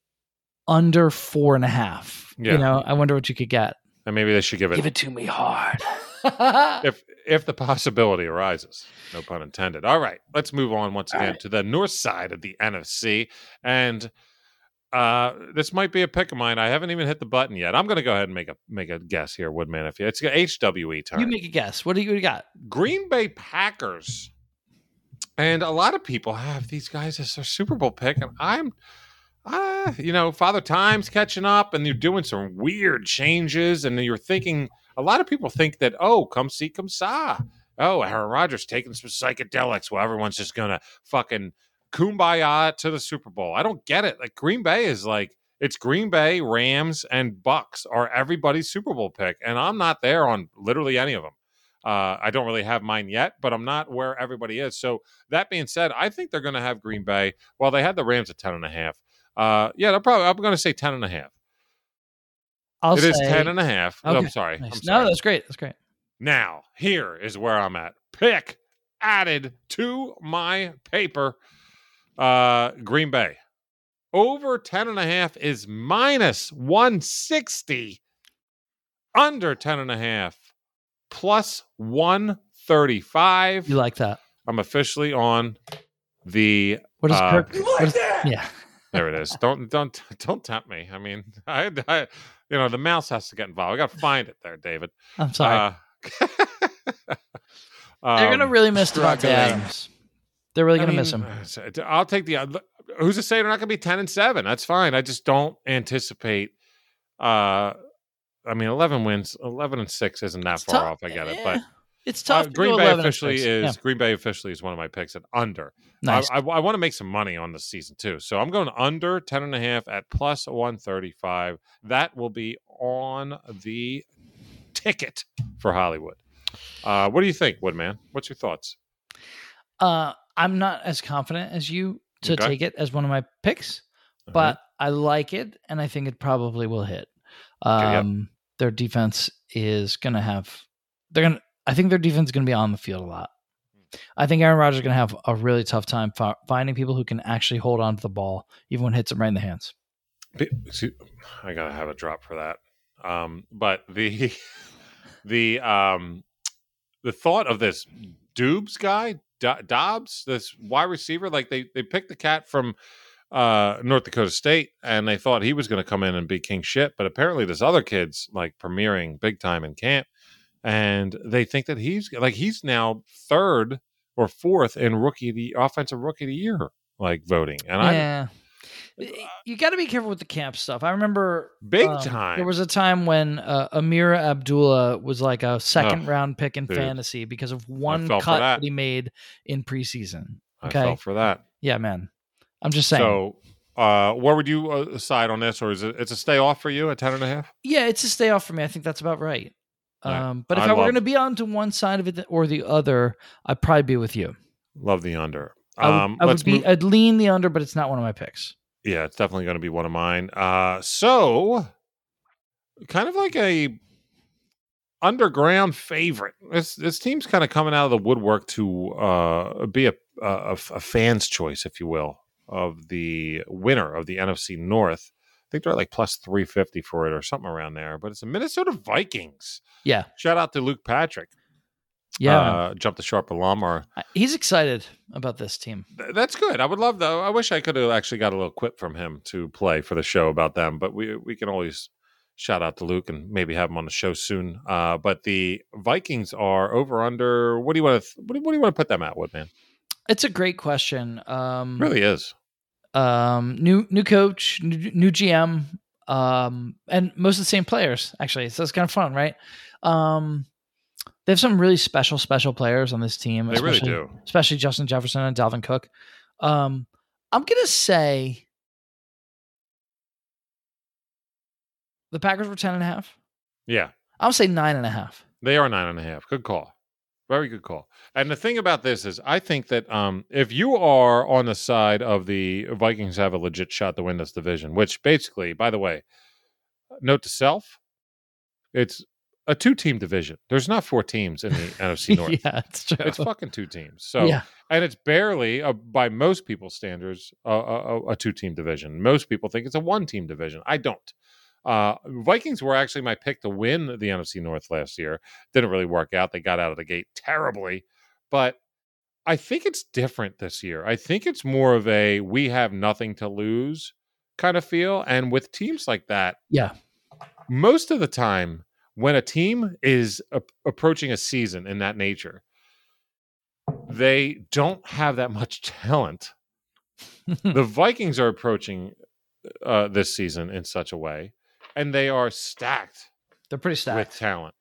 under four and a half. Yeah. You know, I wonder what you could get. and maybe they should give it, Give it to me hard. (laughs) if if the possibility arises. No pun intended. All right, let's move on once again right. to the north side of the NFC, and uh, this might be a pick of mine. I haven't even hit the button yet. I'm going to go ahead and make a make a guess here, Woodman. If you, it's HWE time. you make a guess. What do you got? Green Bay Packers. And a lot of people have these guys as their Super Bowl pick, and I'm, uh, you know, Father Time's catching up, and you're doing some weird changes, and you're thinking. A lot of people think that, oh, come see, come saw, oh, Aaron Rodgers taking some psychedelics while everyone's just gonna fucking kumbaya to the Super Bowl. I don't get it. Like Green Bay is like it's Green Bay, Rams, and Bucks are everybody's Super Bowl pick, and I'm not there on literally any of them. Uh, I don't really have mine yet, but I'm not where everybody is. So that being said, I think they're going to have Green Bay. Well, they had the Rams at ten and a half. Uh, yeah, they're probably. I'm going to say ten and a half. I'll It say is ten and a half. Oh, I'm sorry. nice. I'm No, that's great. That's great. Now, here is where I'm at. Pick added to my paper. Uh Green Bay. Over 10 and a half is minus 160. Under 10 and a half plus 135. You like that? I'm officially on the What is Uh, Kirk? You like is- that? yeah. there it is. Don't don't don't tempt me. I mean, (laughs) I, I you know, the mouse has to get involved. I got to find it there, David. I'm sorry. Uh, (laughs) They're gonna um, really miss Davante struggling. Adams. They're really gonna miss mean, him. uh, I'll take the. uh, Who's to say they're not going to be ten and seven? That's fine. I just don't anticipate. Uh, I mean, eleven wins, eleven and six isn't that It's far tough- off. I get it, eh, but it's uh, tough. to Green Bay officially is Yeah. Green Bay officially is one of my picks at under. nice. I, I, want to make some money on the season too, so I'm going under 10 and a half at plus 135. That will be on the ticket for Hollywood. Uh, what do you think, Woodman? What's your thoughts? Uh, I'm not as confident as you to Okay. take it as one of my picks, Uh-huh. but I like it, and I think it probably will hit. Okay, yep. Their defense is gonna have. They're gonna. I think their defense is gonna be on the field a lot. I think Aaron Rodgers is gonna have a really tough time fi- finding people who can actually hold on to the ball, even when it hits them right in the hands. I gotta have a drop for that. Um, but the (laughs) the um the thought of this Dubes guy, Do- Dobbs, this wide receiver, like they they picked the cat from uh North Dakota State, and they thought he was going to come in and be king shit, but apparently this other kid's like premiering big time in camp, and they think that he's like he's now third or fourth in rookie the offensive rookie of the year like voting, and I yeah. You got to be careful with the camp stuff. I remember big um, time. There was a time when uh, Ameer Abdullah was like a second Ugh, round pick in dude. fantasy because of one cut that. that he made in preseason. I okay. fell for that. Yeah, man. I'm just saying. So, uh, where would you uh, side on this, or is it it's a stay off for you at ten and a half? yeah, it's a stay off for me. I think that's about right. Right. Um, but if I I, were going to be on to one side of it or the other, I'd probably be with you. Love the under. I would, Um, I would be. move- I'd lean the under, but it's not one of my picks. yeah, it's definitely going to be one of mine. Uh, so, kind of like a underground favorite. This this team's kind of coming out of the woodwork to uh, be a, a a fan's choice, if you will, of the winner of the NFC North. I think they're like plus three fifty for it or something around there. But it's the Minnesota Vikings. Yeah, Shout out to Luke Patrick. yeah. uh, jump the sharp alum or He's excited about this team. Th- That's good. I would love though. I wish I could have actually got a little quip from him to play for the show about them, but we we can always shout out to Luke and maybe have him on the show soon. Uh, but the Vikings are over under. What do you want to? What do, what do you want to put them at? Woodman It's a great question. Um, really is. Um new new coach new, new gm um and most of the same players actually so it's kind of fun right um they have some really special special players on this team They really especially- do. especially justin jefferson and dalvin cook um i'm gonna say the packers were 10 and a half Yeah, i'll say nine and a half they are nine and a half. Good call. Very good call. And the thing about this is, I think that um, if you are on the side of the Vikings have a legit shot to win this division, which basically, by the way, note to self, it's a two-team division. There's not four teams in the (laughs) NFC North. yeah it's true It's fucking two teams. So, yeah and it's barely, uh, by most people's standards, a, a, a two-team division. Most people think it's a one-team division. I don't. Uh, Vikings were actually my pick to win the NFC North last year. Didn't really work out. They got out of the gate terribly, but I think it's different this year. I think it's more of a we have nothing to lose kind of feel. And with teams like that, yeah most of the time when a team is a- approaching a season in that nature they don't have that much (laughs) talent (laughs) the vikings are approaching uh, this season in such a way and they are stacked they're pretty stacked with talent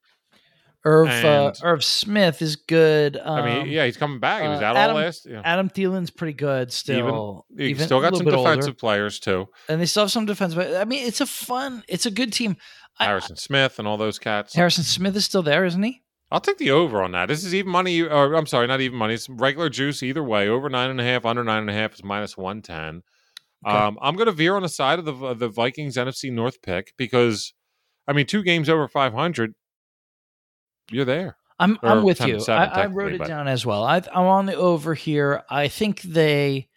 Irv uh, Irv Smith is good. Um, I mean, yeah, he's coming back. He was uh, Adam- all last. Yeah. Adam Thielen's pretty good still. You even still got some bit older. defensive players too. and they still have some defense. But I mean, it's a fun, it's a good team. I- Harrison Smith and all those cats. Harrison Smith is still there, isn't he? I'll take the over on that. This is even money. Or I'm sorry, not even money. It's regular juice either way. Over nine and a half, under nine and a half is minus one ten. Okay. Um, I'm going to veer on the side of the of the Vikings NFC North pick because, I mean, two games over 500, you're there. I'm Or I'm with you. seven, I, I wrote it but- down as well. I, I'm on the over here. I think they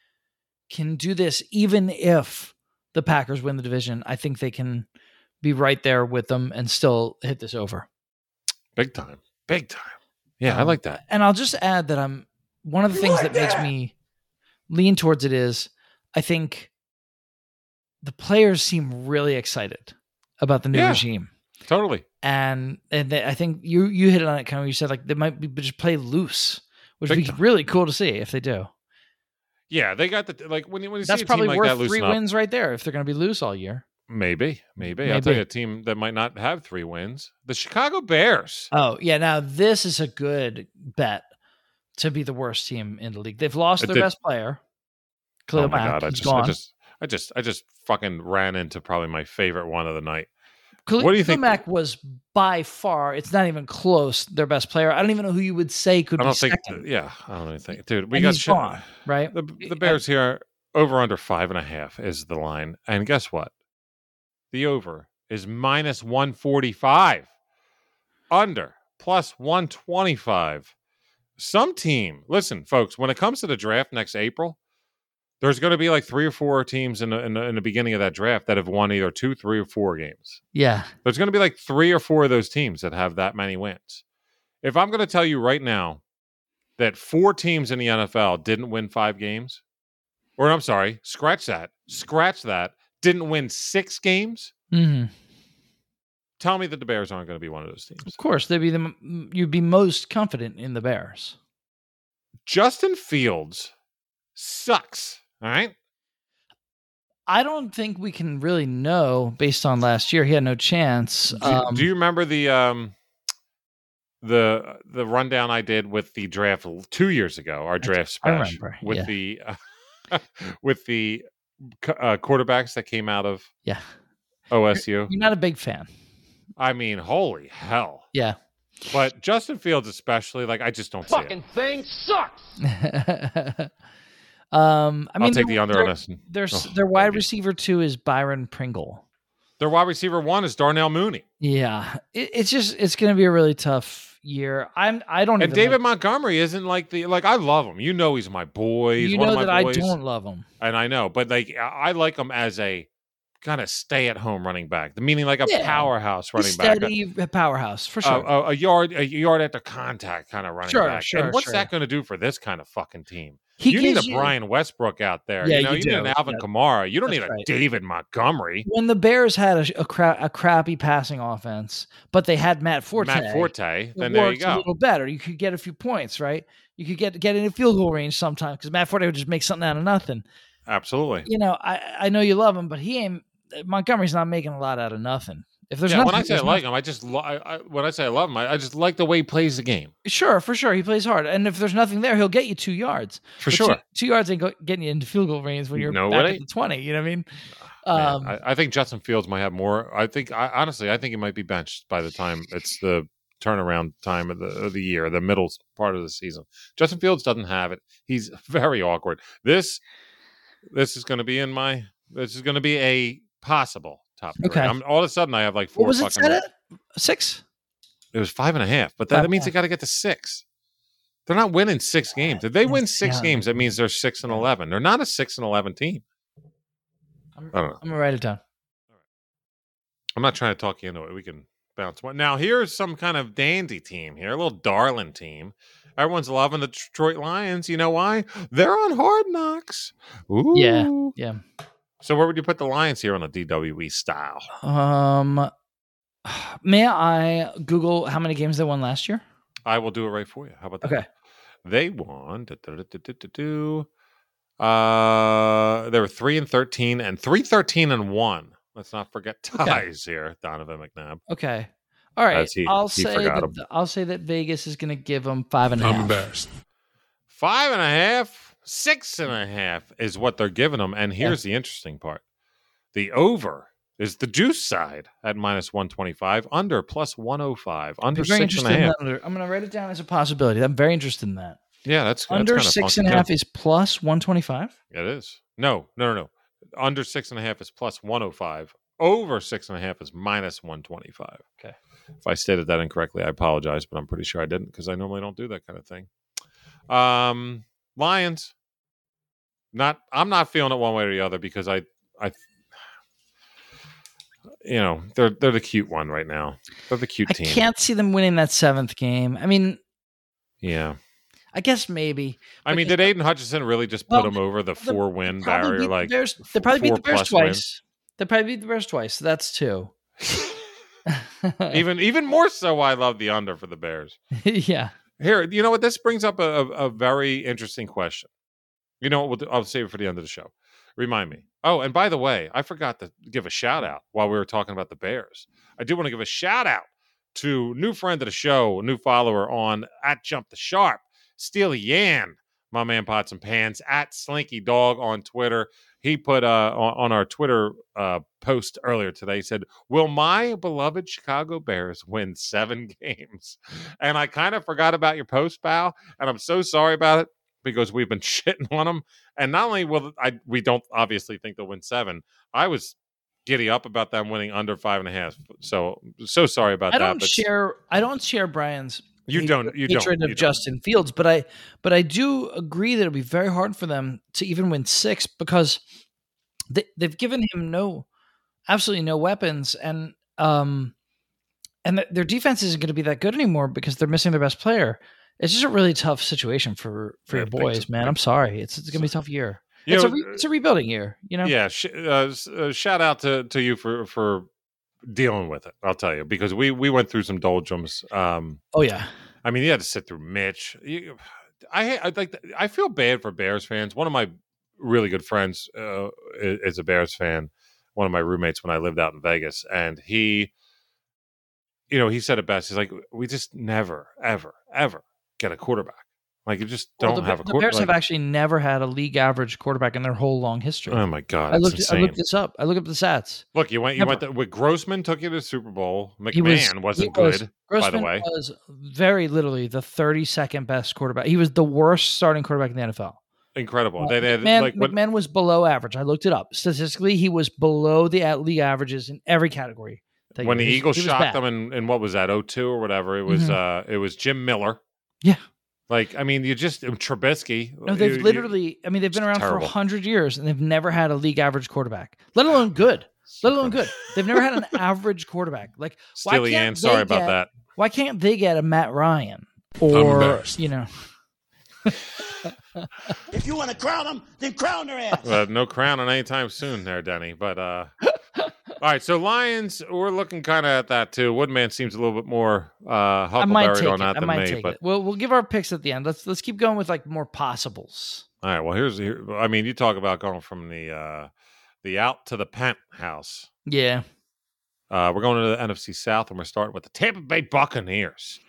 can do this even if the Packers win the division. I think they can be right there with them and still hit this over. Big time, big time. Yeah, I Um, like that. And I'll just add that I'm one of the things that makes me lean towards it is I think the players seem really excited about the new Yeah. regime. Totally. And and they, I think you you hit it on it kind of you said like they might be just play loose, which would be time. really cool to see if they do. Yeah, they got the like when you when you That's see a probably team like worth that three up. wins right there if they're going to be loose all year. Maybe, maybe, I'll tell you a team that might not have three wins. The Chicago Bears. Oh yeah, now this is a good bet to be the worst team in the league. They've lost their best player. Oh Khalil oh my Mack, god, I just, I just, I just, I just fucking ran into probably my favorite one of the night. Khalil, what do you think- Mack was by far. It's not even close. Their best player. I don't even know who you would say could I be don't think, second. yeah, I don't even think, dude. We And got shit- gone, right? The the Bears here over under five and a half is the line, and guess what? The over is minus one forty five, under plus one twenty five. Some team, listen, folks. When it comes to the draft next April, there's going to be like three or four teams in the, in the in the beginning of that draft that have won either two, three, or four games. Yeah, There's going to be like three or four of those teams that have that many wins. If I'm going to tell you right now that four teams in the NFL didn't win five games, or I'm sorry, scratch that, scratch that, didn't win six games, hmm tell me that the Bears aren't going to be one of those teams. of course they'd be the you'd be most confident in the Bears. Justin Fields sucks. All right. I don't think we can really know based on last year. He had no chance. Do, Um, do you remember the um the the rundown I did with the draft two years ago? Our draft I special remember, with yeah. the uh, (laughs) with the uh, quarterbacks that came out of yeah, OSU. you're not a big fan. I mean, holy hell! Yeah. But Justin Fields, especially, like I just don't see Fucking it. thing sucks. (laughs) um, I mean, I'll take the under on their- this. Their Oh, their wide receiver two is Byron Pringle. Their wide receiver one is Darnell Mooney, Yeah, it, it's just it's going to be a really tough year. I'm I don't and David like- Montgomery isn't like the like I love him. You know, he's my boy. He's you know that my I don't love him. and I know, but like I like him as a kind of stay at home running back, The meaning like a Yeah. powerhouse running He's back. steady powerhouse for a, sure. a, a yard a yard after contact kind of running Sure, back. sure, and what's sure. that going to do for this kind of fucking team? He you need a you- Brian Westbrook out there. Yeah, you know, you you, need an. Alvin Yeah, Kamara. You don't that's need a right. David Montgomery. when the Bears had a, a, cra- a crappy passing offense, but they had Matt Forte. Matt Forte. Then there you worked a little better. You could get a few points, right? You could get get in a field goal range sometimes because Matt Forte would just make something out of nothing. Absolutely. You know, I I know you love him, but he ain't Montgomery's not making a lot out of nothing. If there's yeah, nothing, when I say I like him, I just lo- I, I, when I say I love him, I, I just like the way he plays the game sure, for sure, he plays hard, and if there's nothing there, he'll get you two yards. for But sure. two, two yards ain't go, getting you into field goal range when you're No back way. at the twenty. You know what I mean? Man, Um, I, I think Justin Fields might have more. I think I, honestly, I think he might be benched by the time it's the turnaround time of the of the year, the middle part of the season. Justin Fields doesn't have it. He's (laughs) very awkward. This this is going to be in my. This is going to be a possible top. Three. Okay. I'm, all of a sudden, I have like four. what was it fucking, set at? Six. It was five and a half, but that, that means they got to get to six. They're not winning six games. If they win six Yeah. games, that means they're six and eleven. They're not a six and eleven team. I'm, I. I'm gonna write it down. I'm not trying to talk you into it. We can bounce one. Now, here's some kind of dandy team here, a little darling team. Everyone's loving the Detroit Lions. You know why? They're on hard knocks. Ooh. Yeah. Yeah. So, where would you put the Lions here on a DWE style? Um, (sighs) may I Google how many games they won last year? I will do it right for you. How about that? Okay. They won. da- da- da- da- da- da- do. Uh, they were three and thirteen, and three thirteen and one. Let's not forget (laughs) ties here, Donovan McNabb. Okay. All right, he- I'll he say forgot that I'll say that Vegas is going to give them five and a half. I'm embarrassed. Five and a half, six and a half is what they're giving them. And here's the interesting part the over is the juice side at minus 125, under plus 105, under six and a under. I'm going to write it down as a possibility. I'm very interested in that. Yeah, that's, that's under kinda six and a half is plus 125. It is. No, no, no, no. Under six and a half is plus 105. Over six and a half is minus 125. Okay. If I stated that incorrectly, I apologize, but I'm pretty sure I didn't because I normally don't do that kind of thing. Um, Lions. Not, I'm not feeling it one way or the other because I, I, you know, they're they're the cute one right now. They're the cute I team. can't see them winning that seventh game. I mean, Yeah. I guess maybe. I mean, did Aidan Hutchinson really just put Well, them over the the- four win barrier? beat Like Bears. They probably beat the Bears twice. wins? They probably beat the Bears twice. So that's two. (laughs) even even more so I love the under for the Bears. (laughs) yeah. Here, you know what? This brings up a, a, very interesting question. You know what? We'll I'll save it for the end of the show. Remind me. Oh, and by the way, I forgot to give a shout out while we were talking about the Bears. I do want to give a shout out to new friend of the show, new follower on at Jump the Sharp, Steely Yan, my man Pots and Pans at Slinky Dog on Twitter. He put uh, on, our Twitter uh, post earlier today. He said, "Will my beloved Chicago Bears win seven (laughs) games?" And I kind of forgot about your post, pal, and I'm so sorry about it because we've been (laughs) shitting on them. And not only will I, we don't obviously think they'll win seven. I was giddy up about them winning under five and a half. So so sorry about I that. don't but share. I don't share Brian's. You hate- don't. You don't. you of don't. Justin Fields, but I but I do agree that it'll be very hard for them to even win six because they they've given him no absolutely no weapons and um and th- their defense isn't going to be that good anymore because they're missing their best player. It's just a really tough situation for for Yeah, your boys, man. I'm sorry. It's it's going to be a tough year. You it's know, a re- it's a rebuilding year, you know. yeah. Sh- uh, uh, shout out to to you for for dealing with it. I'll tell you because we we went through some doldrums. Um, Oh yeah. I mean, you had to sit through Mitch. You, I I like. I feel bad for Bears fans. One of my really good friends uh, is, is a Bears fan. One of my roommates when I lived out in Vegas, and he, you know, he said it best. He's like, "We just never, ever, ever get a quarterback. Like, you just don't the, have a the quarterback." Bears have actually never had a league average quarterback in their whole long history. oh my god, I looked I looked this up. I looked up the stats. Look, you went. You Never. went. With Grossman took you to the Super Bowl. Was- McMahon was, not was- good. Grossman by the way, was very literally the 32nd best quarterback. He was the worst starting quarterback in the NFL. incredible. Uh, they had McMahon, like when, McMahon was below average. I looked it up. Statistically, he was below the at- league averages in every category. when the Eagles was bad. them in, in what was that 02 or whatever. It was Mhm. uh it was Jim Miller. Yeah. Like I mean, you just Trubisky. No, they've you- literally. I mean, they've been it's around for terrible. hundred years, and they've never had a league average quarterback, let alone (sighs) good. Let alone good. They've never had an (laughs) average quarterback. Like, why Steely can't Ann, they sorry about get- that. why can't they get a Matt Ryan or you know? (laughs) If you want to crown them, then crown their ass. Uh, no crowning anytime soon, there, Denny. But uh (laughs) all right, so Lions, we're looking kind of at that too. Woodman seems a little bit more uh I might take on it. that I than might me. take But it. We'll we'll give our picks at the end. Let's let's keep going with like more possibles. all right, well here's here, I mean, you talk about going from the uh the out to the penthouse. Yeah. Uh, we're going to the NFC South, and we're starting with the Tampa Bay Buccaneers.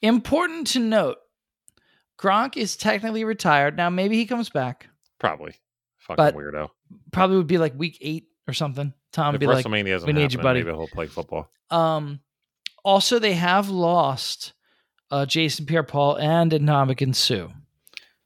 Important to note, Gronk is technically retired now. Maybe he comes back. Probably, fucking But- weirdo. Probably would be like week eight or something. Tom If be like, "We need you, buddy." maybe he'll play football. Um, also, they have lost uh, Jason Pierre-Paul and Ndamukong Suh.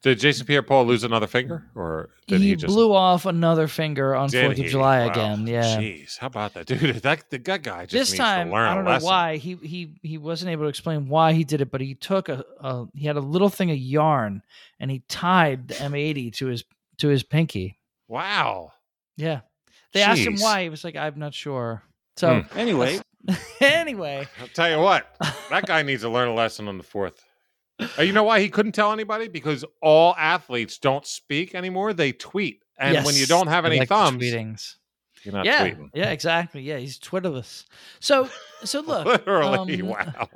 Did Jason Pierre-Paul lose another finger, or did He, he, just blew off another finger on did Fourth of? July Wow. again. Yeah. Jeez, how about that, dude? (laughs) That the that guy just this time to learn I don't know lesson. why he he he wasn't able to explain why he did it, but he took a, a he had a little thing of yarn and he tied the M80 to his to his pinky. Wow. Yeah, they asked him why. He was like, "I'm not sure." So (laughs) Anyway, (laughs) anyway, I'll tell you what, that guy (laughs) needs to learn a lesson on the fourth. Uh, you know why he couldn't tell anybody? Because all athletes don't speak anymore; they tweet, and when you don't have any like thumbs, tweetings. you're not yeah, tweeting. yeah, exactly. Yeah, he's Twitterless. So so look, Literally, um, wow.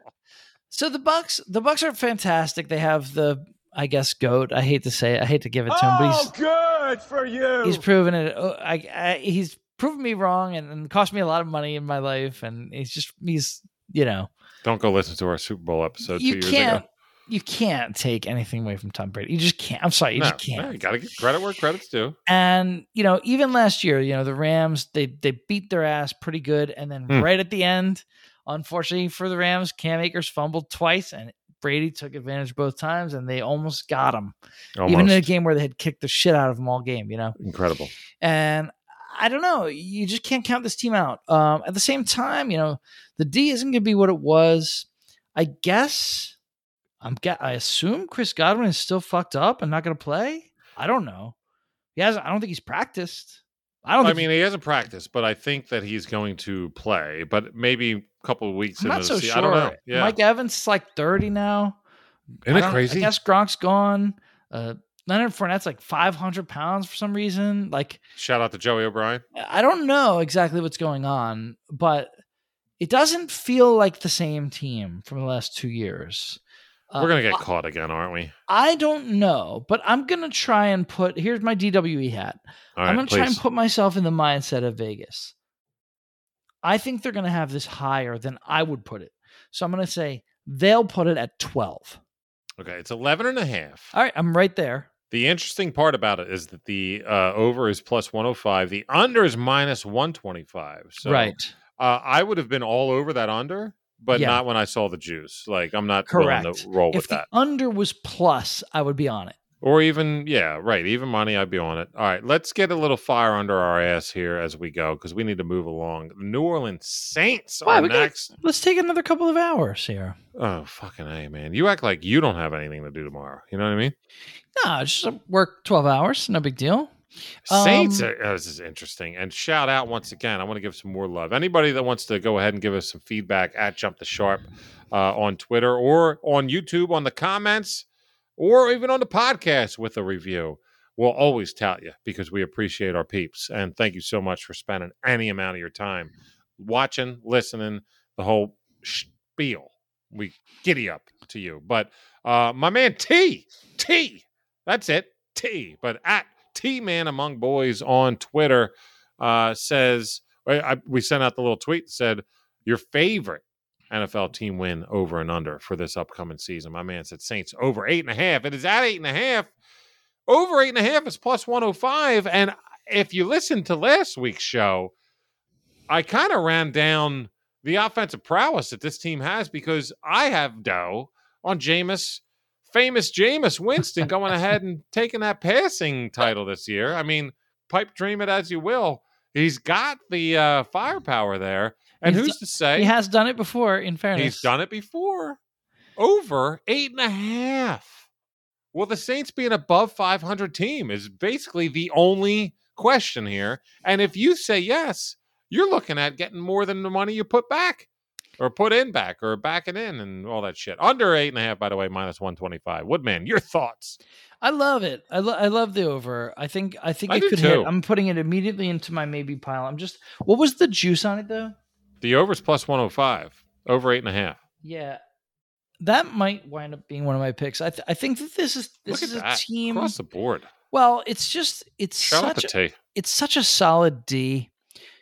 So the Bucks, the Bucks are fantastic. They have the, I guess, goat. I hate to say it. I hate to give it to him, but he's Oh, good for you. he's proven it. Oh, I, I he's proven me wrong and, and cost me a lot of money in my life. And he's just he's you know Don't go listen to our Super Bowl episode you years can't. ago. You can't take anything away from Tom Brady. You just can't. I'm sorry, you No, just can't. no, you got to get credit where credit's due. And you know, even last year, you know, the Rams they they beat their ass pretty good, and then Hmm. right at the end, unfortunately for the Rams, Cam Akers fumbled twice, and Brady took advantage both times, and they almost got him. Almost. Even in a game where they had kicked the shit out of them all game, you know. Incredible. And I don't know, you just can't count this team out. Um, at the same time, you know, the D isn't going to be what it was. I guess I'm. Get, I assume Chris Godwin is still fucked up and not going to play. I don't know. He has. I don't think he's practiced. I don't. I mean, he hasn't practiced, but I think that he's going to play. But maybe couple of weeks I'm not so se- sure. I don't know. Yeah, Mike Evans is like 30 now. isn't it crazy? I guess Gronk's gone. Uh, Leonard Fournette's like 500 pounds for some reason. Like Shout out to Joey O'Brien. I don't know exactly what's going on, but it doesn't feel like the same team from the last two years. Uh, We're gonna get I- caught again, aren't we? I don't know, but I'm gonna try and put. Here's my DWE hat. All I'm gonna try and put myself in the mindset of Vegas. I think they're gonna have this higher than I would put it. So I'm gonna say they'll put it at 12. Okay, it's 11 and a half. All right, I'm right there. The interesting part about it is that the uh, over is plus 105. The under is minus 125. So right. uh, I would have been all over that under, but Yeah. not when I saw the juice. Like I'm not willing Correct. to roll If with the that. under was plus, I would be on it. Or even, yeah, right. Even money, I'd be on it. All right, let's get a little fire under our ass here as we go because we need to move along. New Orleans Saints Why, are next. Let's take another couple of hours here. Oh, fucking A, man. You act like you don't have anything to do tomorrow. You know what I mean? No, just work 12 hours. No big deal. Saints, Um, are, oh, this is interesting. And shout out once again. I want to give some more love. Anybody that wants to go ahead and give us some feedback at Jump the Sharp uh, on Twitter or on YouTube on the comments or even on the podcast with a review, we'll always tout you because we appreciate our peeps. And thank you so much for spending any amount of your time watching, listening, the whole spiel. We giddy up to you. But uh, my man T, T, that's it, T. But at T Man Among Boys on Twitter uh, says, I, I- we sent out the little tweet that said, your favorite NFL team win over and under for this upcoming season. My man said Saints over eight and a half. It is at eight and a half. Over eight and a half is plus 105. And if you listen to last week's show, I kind of ran down the offensive prowess that this team has because I have dough on Jameis, famous Jameis Winston (laughs) going ahead and taking that passing title this year. I mean, pipe dream it as you will. He's got the uh, firepower there. And He's who's to say He has done it before, in fairness. he's done it before? Over eight and a half. Well, the Saints being above 500 team is basically the only question here. And if you say yes, you're looking at getting more than the money you put back or put in back or back it in and all that shit. Under eight and a half, by the way, minus 125. Woodman, your thoughts? I love it. I, lo- I love the over. I think I think I it could too. hit. I'm putting it immediately into my maybe pile. I'm just what was the juice on it though? The over's plus 105, over eight and a half. Yeah. That might wind up being one of my picks. I th- I think that this is this is at a team. Across the board. Well, it's just it's Shout such a, it's such a solid D.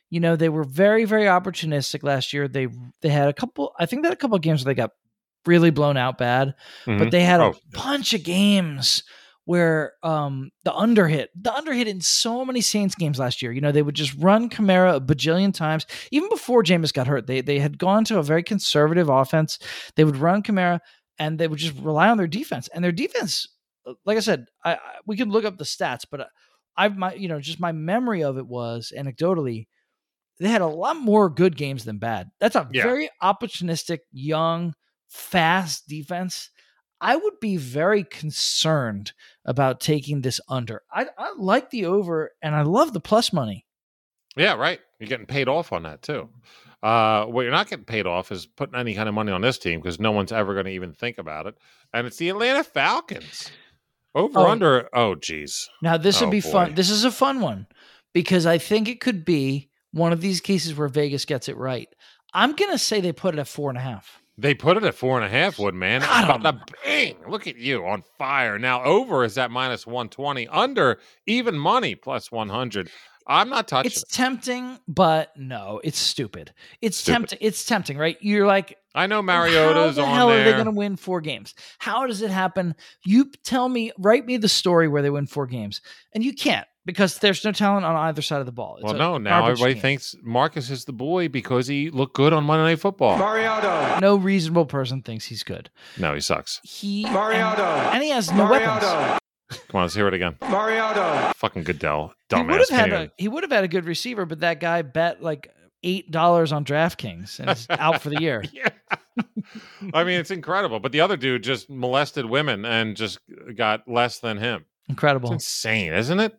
You know, they were very very opportunistic last year. They they had a couple. I think they had a couple of games where they got really blown out bad, Mhm. but they had a Oh, bunch of games where um the under hit the under hit in so many Saints games last year. You know, they would just run Kamara a bajillion times. Even before Jameis got hurt, they they had gone to a very conservative offense. They would run Kamara and they would just rely on their defense. And their defense, uh, like I said, I, I we could look up the stats, but I've my you know just my memory of it was anecdotally they had a lot more good games than bad. That's a Yeah. very opportunistic, young, fast defense. I would be very concerned about taking this under. I, I like the over and I love the plus money. Yeah, right. You're getting paid off on that too. Uh, what you're not getting paid off is putting any kind of money on this team because no one's ever going to even think about it. And it's the Atlanta Falcons. Over Oh. under. Oh, geez. Now this Oh, would be fun. This is a fun one because I think it could be one of these cases where Vegas gets it right. I'm gonna say they put it at four and a half. They put it at four and a half, Woodman. I don't the bang! Look at you on fire. Now over is at minus one twenty. Under even money plus one hundred. I'm not touching It's it. tempting, but no, it's stupid. It's Stupid. tempting. It's tempting, right? You're like, I know how Mariota's the on hell there. are they going to win four games? How does it happen? You tell me, write me the story where they win four games, and you can't because there's no talent on either side of the ball. It's well, no, now everybody team. thinks Marcus is the boy because he looked good on Monday Night Football. Mariota. no reasonable person thinks he's good. no, he sucks. He and, Mariota. and he has no weapons. Come on, let's hear it again. Mariota. Fucking Goodell, He would dumbass. have had a he would have had a good receiver, but that guy bet like eight dollars on DraftKings and is out for the year. (laughs) Yeah. I mean, it's incredible. But the other dude just molested women and just got less than him. It's Incredible. insane, isn't it?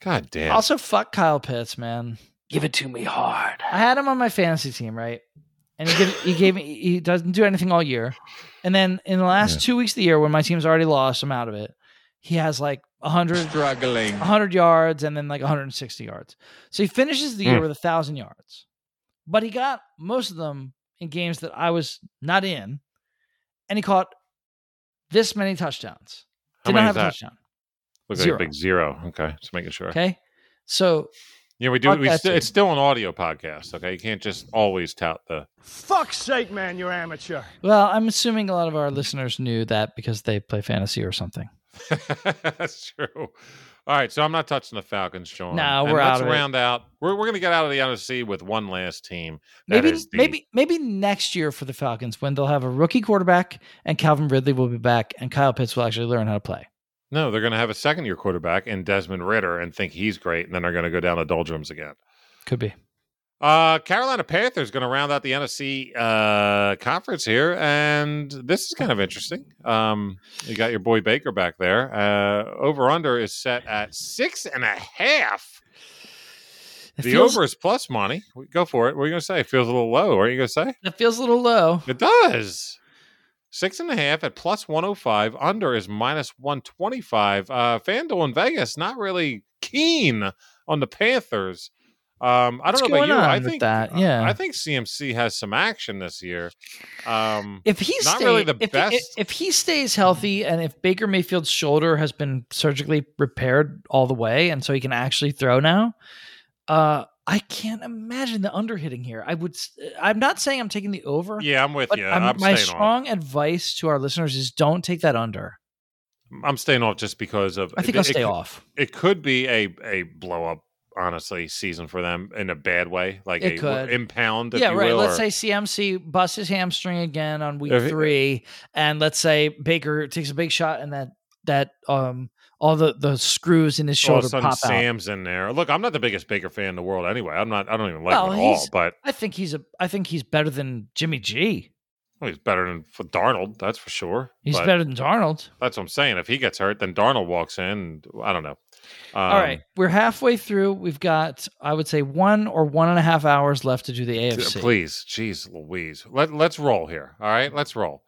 God damn. Also, fuck Kyle Pitts, man. Give it to me hard. I had him on my fantasy team, right? And he gave, he gave me he doesn't do anything all year. And then in the last Yeah. two weeks of the year, when my team's already lost, I'm out of it. He has like 100, Struggling. 100 yards and then like 160 yards. So he finishes the year Hmm. with a thousand yards. But he got most of them in games that I was not in, and he caught this many touchdowns. How Did not many have is a touchdown. Looks like a big zero. Okay, just making sure. Okay. So Yeah, we do. We that sti- team. it's still an audio podcast. Okay, you can't just always tout the. Fuck's sake, man, you're amateur. Well, I'm assuming a lot of our listeners knew that because they play fantasy or something. (laughs) That's true. All right, so I'm not touching the Falcons, Sean. No, And we're let's out of it. round out. We're we're gonna get out of the NFC with one last team. Maybe, the- maybe, maybe next year for the Falcons when they'll have a rookie quarterback and Calvin Ridley will be back and Kyle Pitts will actually learn how to play. No, they're gonna have a second year quarterback in Desmond Ridder and think he's great, and then they're gonna go down the doldrums again. Could be. Uh, Carolina Panthers going to round out the NFC uh, conference here, and this is kind of interesting. Um, you got your boy Baker back there. Uh, over under is set at six and a half. It the feels, over is plus money. Go for it. What are you going to say? It feels a little low. What are you going to say? It feels a little low. It does. Six and a half at plus 105. Under is minus 125. Uh, FanDuel in Vegas, not really keen on the Panthers. Um, I don't What's know about you. I think that? Yeah. I think CMC has some action this year. Um, If he's Not stay- really the if, best. If, if he stays healthy and if Baker Mayfield's shoulder has been surgically repaired all the way and so he can actually throw now, uh, I can't imagine the under hitting here. I would. I'm not saying I'm taking the over. yeah, I'm with you. I'm- my staying off. strong advice to our listeners is don't take that under. I'm staying off just because of. I think it, I'll stay could- off. It could be a a blow up. Honestly, season for them in a bad way, like It a could. impound. If Yeah, right. will, Let's or- say CMC busts his hamstring again on week it- three, and let's say Baker takes a big shot and that that um all the the screws in his all of shoulder a sudden pop out. Sam's in there. Look, I'm not the biggest Baker fan in the world anyway. I'm not. I don't even like Well, him at all. But I think he's a. I think he's better than Jimmy G. well, he's better than Darnold. That's for sure. He's But better than Darnold. That's what I'm saying. If he gets hurt, then Darnold walks in. I don't know. Um, All right, we're halfway through. We've got, I would say, one or one and a half hours left to do the AFC. Please, jeez, Louise. Let Let's roll here. All right, let's roll.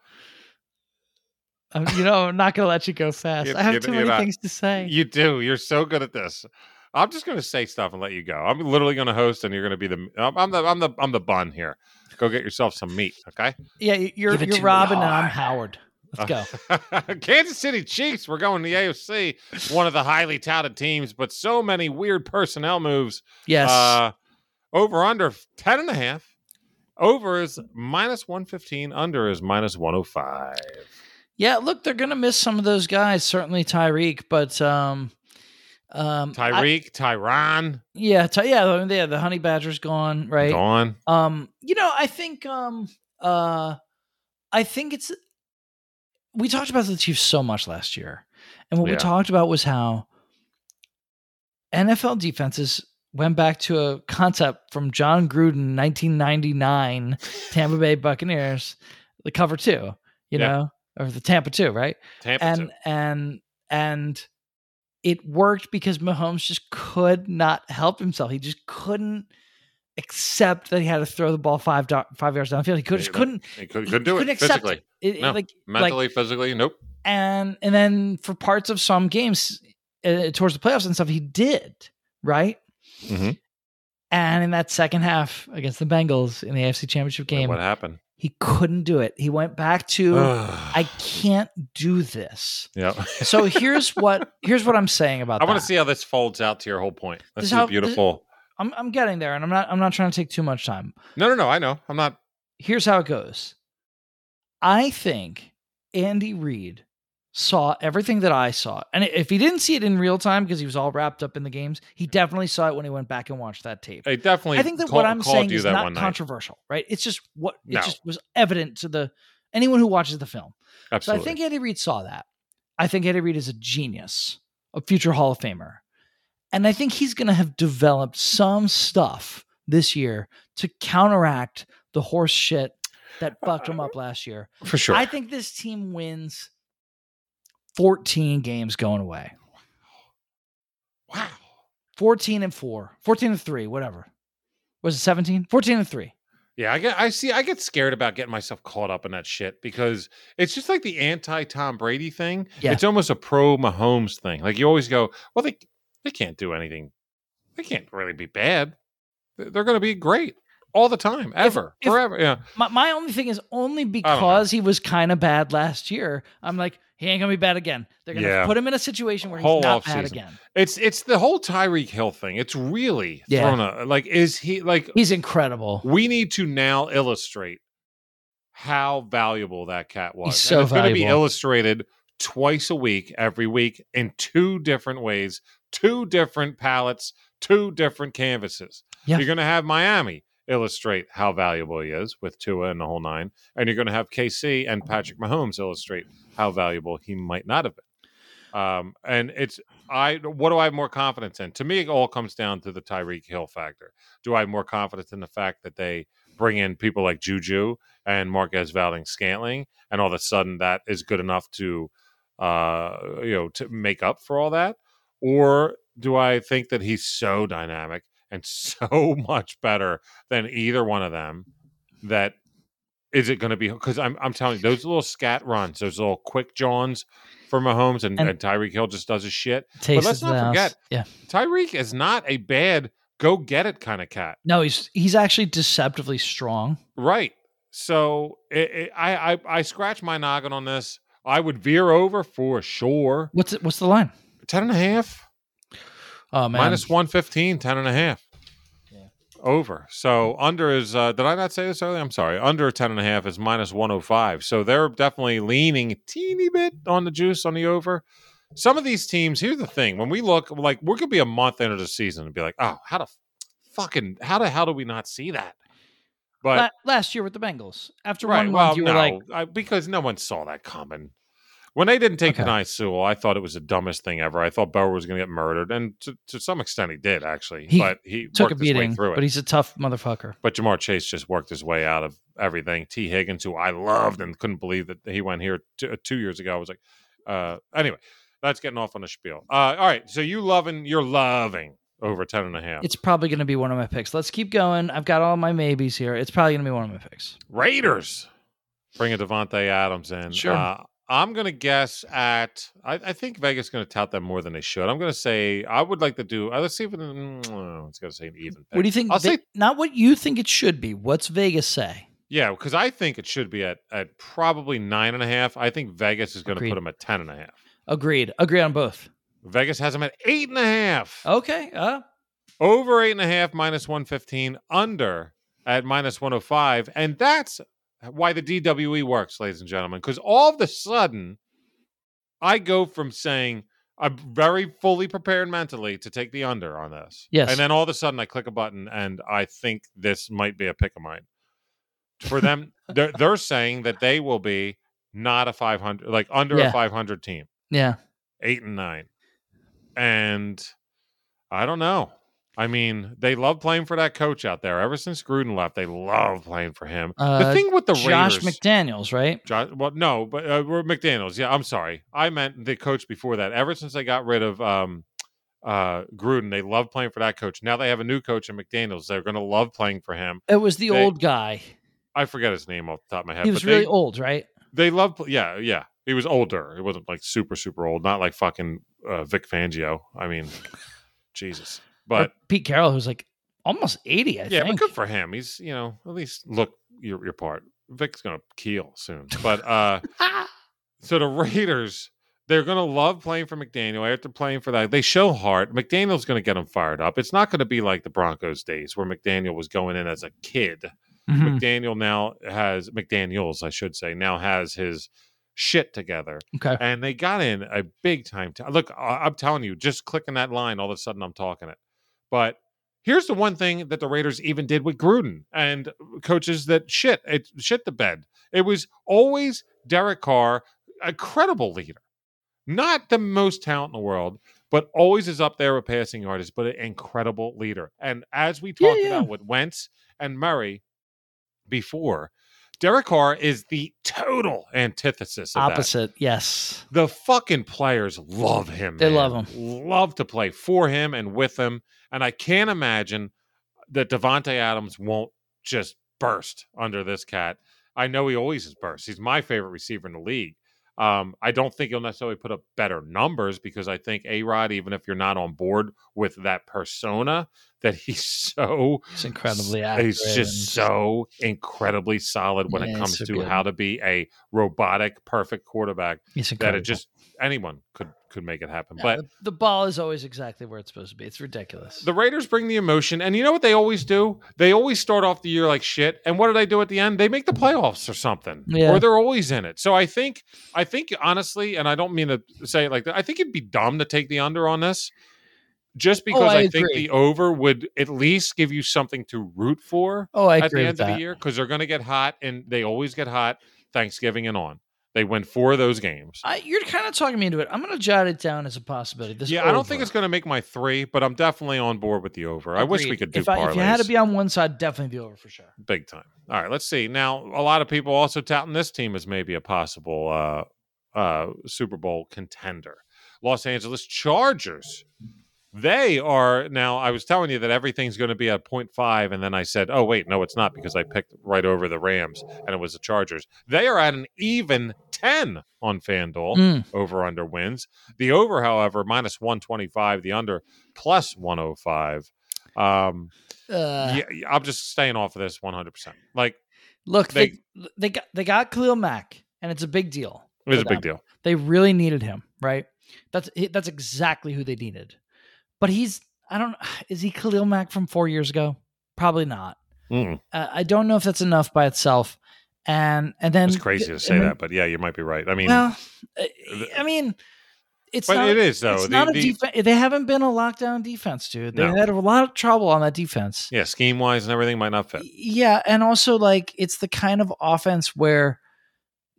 Um, you know, I'm not going to let you go fast. You- I have too many not- things to say. You do. You're so good at this. I'm just going to say stuff and let you go. I'm literally going to host, and you're going to be the. I'm I'm the. I'm the. I'm the bun here. Go get yourself some meat, okay? yeah, you're Give it to you're me Robin and I'm Uh, Howard. Let's go. (laughs) Kansas City Chiefs. We're going to the AFC, one of the highly touted teams, but so many weird personnel moves. Yes. Uh, over under 10 and a half. Over is minus 115. Under is minus 105. Yeah, look, they're gonna miss some of those guys. Certainly Tyreek, but um, um, Tyreek, Tyron, yeah, Ty- yeah, the- yeah. The Honey Badger's gone, right? gone. Um, you know, I think um, uh, I think it's. We talked about the Chiefs so much last year, and what we talked about was how NFL defenses went back to a concept from Jon Gruden, 1999, Tampa Bay Buccaneers, the cover two, you Yeah. know, or the Tampa two, right? Tampa. and too. and and it worked because Mahomes just could not help himself. He just couldn't accept that he had to throw the ball five do- five yards downfield. He could just couldn't. He could, couldn't do it couldn't accept physically. It, it- No, like Mentally, physically, nope. and and then for parts of some games uh, towards the playoffs and stuff, he did right. Mhm. And in that second half against the Bengals in the AFC Championship game, What happened? He couldn't do it. He went back to I I can't do this. yeah. So here's what here's what I'm saying about I want to see how this folds out to your whole point. This, This is how- this- beautiful. I'm I'm getting there and I'm not I'm not trying to take too much time. no, no, no. I know. I'm not. Here's how it goes. I think Andy Reid saw everything that I saw. And if he didn't see it in real time because he was all wrapped up in the games, he definitely saw it when he went back and watched that tape. I definitely. I think that call- what I'm saying is not one night. controversial, right? It's just what No. it just was evident to the anyone who watches the film. Absolutely. So I think Andy Reid saw that. I think Andy Reid is a genius, a future Hall of Famer. And I think he's going to have developed some stuff this year to counteract the horse shit that fucked him up uh, last year. for sure. I think this team wins 14 games going away. wow. 14 and 4, 14 and 3, whatever. Was it 17? 14 and 3. Yeah, I get. I see. I get scared about getting myself caught up in that shit because it's just like the anti Tom Brady thing. Yeah. It's almost a pro Mahomes thing. Like you always go, well, they they can't do anything. They can't really be bad. They- They're going to be great all the time, ever, if- forever. Yeah. My, my only thing is only because he was kind of bad last year. I'm like, he ain't gonna be bad again. They're gonna Yeah. put him in a situation where he's Whole not bad offseason. again. It's it's the whole Tyreek Hill thing. It's really Yeah. thrown a like. Is he like? He's incredible. we need to now illustrate how valuable that cat was. so and it's going to be illustrated twice a week, every week, in two different ways, two different palettes, two different canvases. Yeah. You're going to have Miami illustrate how valuable he is with Tua and the whole nine, and you're going to have KC and Patrick Mahomes illustrate how valuable he might not have been. Um, and it's I. What do I have more confidence in? To me, it all comes down to the Tyreek Hill factor. Do I have more confidence in the fact that they bring in people like Juju and Marquez Valdes-Scantling, and all of a sudden that is good enough to, uh, you know, to make up for all that, or do I think that he's so dynamic and (laughs) so much better than either one of them that is it going to be because I'm I'm telling you those little scat runs, those little quick Johns for Mahomes and, And- and, Tyreek Hill just does his shit. But let's not forget- Yeah. Tyreek is not a bad go get it kind of cat, No, he's he's actually deceptively strong. right? So it, it, I, I I scratch my noggin on this. I would veer over for sure. What's it, what's the line? 10 and a half Oh man, minus 115, 10 and a half. Over. So under is uh did I not say this earlier? I'm sorry. Under 10 and a half is minus 105. So they're definitely leaning teeny bit on the juice on the over. Some of these teams, here's the thing. When we look like we're gonna be a month into the season and be like, oh, how the fucking how the hell do we not see that? But La- last year with the Bengals. After right, one well, month, you no, were like, I, because no one saw that coming. When they didn't take Okay. Penei Sewell, I thought it was the dumbest thing ever. I thought Burrow was going to get murdered, and to, to some extent, he did actually. He but he took a worked his way beating, through it. but he's a tough motherfucker. But Ja'Marr Chase just worked his way out of everything. Tee Higgins, who I loved and couldn't believe that he went here two, two years ago, I was like, uh, anyway, that's getting off on a spiel. Uh, all right, so you loving, you're loving over 10 and a half. It's probably going to be one of my picks. Let's keep going. I've got all my maybes here. It's probably going to be one of my picks. Raiders. Bring a Davante Adams in. Sure. Uh, I'm going to guess at. I, I think Vegas is going to tout them more than they should. I'm going to say I would like to do. Uh, let's see if it, mm, it's going to say an even. Pick. What do you think? I'll Ve- say not what you think it should be. What's Vegas say? yeah, because I think it should be at at probably nine and a half. I think Vegas is going to put them at ten and a half. Agreed. Agree on both. Vegas has them at eight and a half. Okay. Uh, Over eight and a half minus one fifteen. Under at minus one hundred five, and that's why the DWE works, ladies and gentlemen. Because all of a sudden, I go from saying I'm very fully prepared mentally to take the under on this, Yes. and then all of a sudden I click a button and I think this might be a pick of mine. For them, (laughs) they're they're saying that they will be not a five hundred, like under Yeah. a five hundred team yeah. eight and nine. And I don't know. I mean, they love playing for that coach out there. Ever since Gruden left, they love playing for him. the Uh, thing with the Josh Raiders, McDaniels, right? Josh, well, no, but uh, we're McDaniel's. Yeah, I'm sorry. I meant the coach before that. Ever since they got rid of um, uh, Gruden, they love playing for that coach. Now they have a new coach in McDaniel's. They're going to love playing for him. It was the They- old guy. I forget his name off the top of my head. He was but really they, old, right? They love, yeah, yeah. He was older. It wasn't like super, super old. Not like fucking uh, Vic Fangio. I mean, (laughs) Jesus. But Or Pete Carroll, who's like almost eighty, I yeah, think. but good for him. He's you know at least look your your part. Vic's gonna keel soon. But uh (laughs) (laughs) so the Raiders, they're gonna love playing for McDaniel after playing for that. They show heart. McDaniel's gonna get them fired up. It's not gonna be like the Broncos days where McDaniel was going in as a kid. Mhm. McDaniel now has McDaniels, I should say, now has his shit together. Okay. And they got in a big time. T- Look, I- I'm telling you, just clicking that line, all of a sudden I'm talking it. But here's the one thing that the Raiders even did with Gruden and coaches that shit it shit the bed. It was always Derek Carr, a credible leader, not the most talent in the world, but always is up there with passing artists, but an incredible leader. And as we talked yeah. about with Wentz and Murray before, Derek Carr is the total antithesis of that. Opposite. Yes. The fucking players love him. They man. love him. Love to play for him and with him. And I can't imagine that Davante Adams won't just burst under this cat. I know he always has burst. He's my favorite receiver in the league. Um, I don't think he'll necessarily put up better numbers because I think A Rod, even if you're not on board with that persona, that (laughs) he's so It's incredibly. He's just so incredibly solid when Yeah, it comes so to good. how to be a robotic, perfect quarterback He's that it just anyone could could make it happen. Yeah, but the, the ball is always exactly where it's supposed to be. It's ridiculous. the Raiders bring the emotion, and you know what they always do? They always start off the year like shit, and what do they do at the end? They make the playoffs or something, Yeah. or they're always in it. So I think, I think honestly, and I don't mean to say it like that. I think it'd be dumb to take the under on this, just oh, because Oh, I I, think the over would at least give you something to root for oh, I at agree the with end of that. the year because they're going to get hot, and they always get hot Thanksgiving and on. They win four of those games. I, you're kind of talking me into it. I'm going to jot it down as a possibility. This yeah, I don't think it's going to make my three, but I'm definitely on board with the over. I wish we could do if, I, if you had to be on one side, definitely the over for sure. big time. All right, let's see. Now, a lot of people also touting this team as maybe a possible uh, uh, Super Bowl contender. Los Angeles Chargers. They are now. I was telling you that everything's going to be at 0.5, and then I said, "Oh wait, no, it's not," because I picked right over the Rams, and it was the Chargers. They are at an even 10 on FanDuel Mm. over under wins. The over, however, minus 125. The under plus 105. Um, Uh, yeah, I'm just staying off of this 100. percent Like Look, they, they- they got they got Khalil Mack, and it's a big deal. it was a big deal. They really needed him, right? That's that's exactly who they needed. But he's I don't (sighs) is he Khalil Mack from four years ago? Probably not. Mm, Uh, I don't know if that's enough by itself. And and then it's crazy to say then- that, but yeah, you might be right. I mean, well, I mean, it's but not, it is though. It's The- not a the- defense. They haven't been a lockdown defense, dude. They No. had a lot of trouble on that defense. yeah, scheme wise and everything might not fit. Yeah, and also like it's the kind of offense where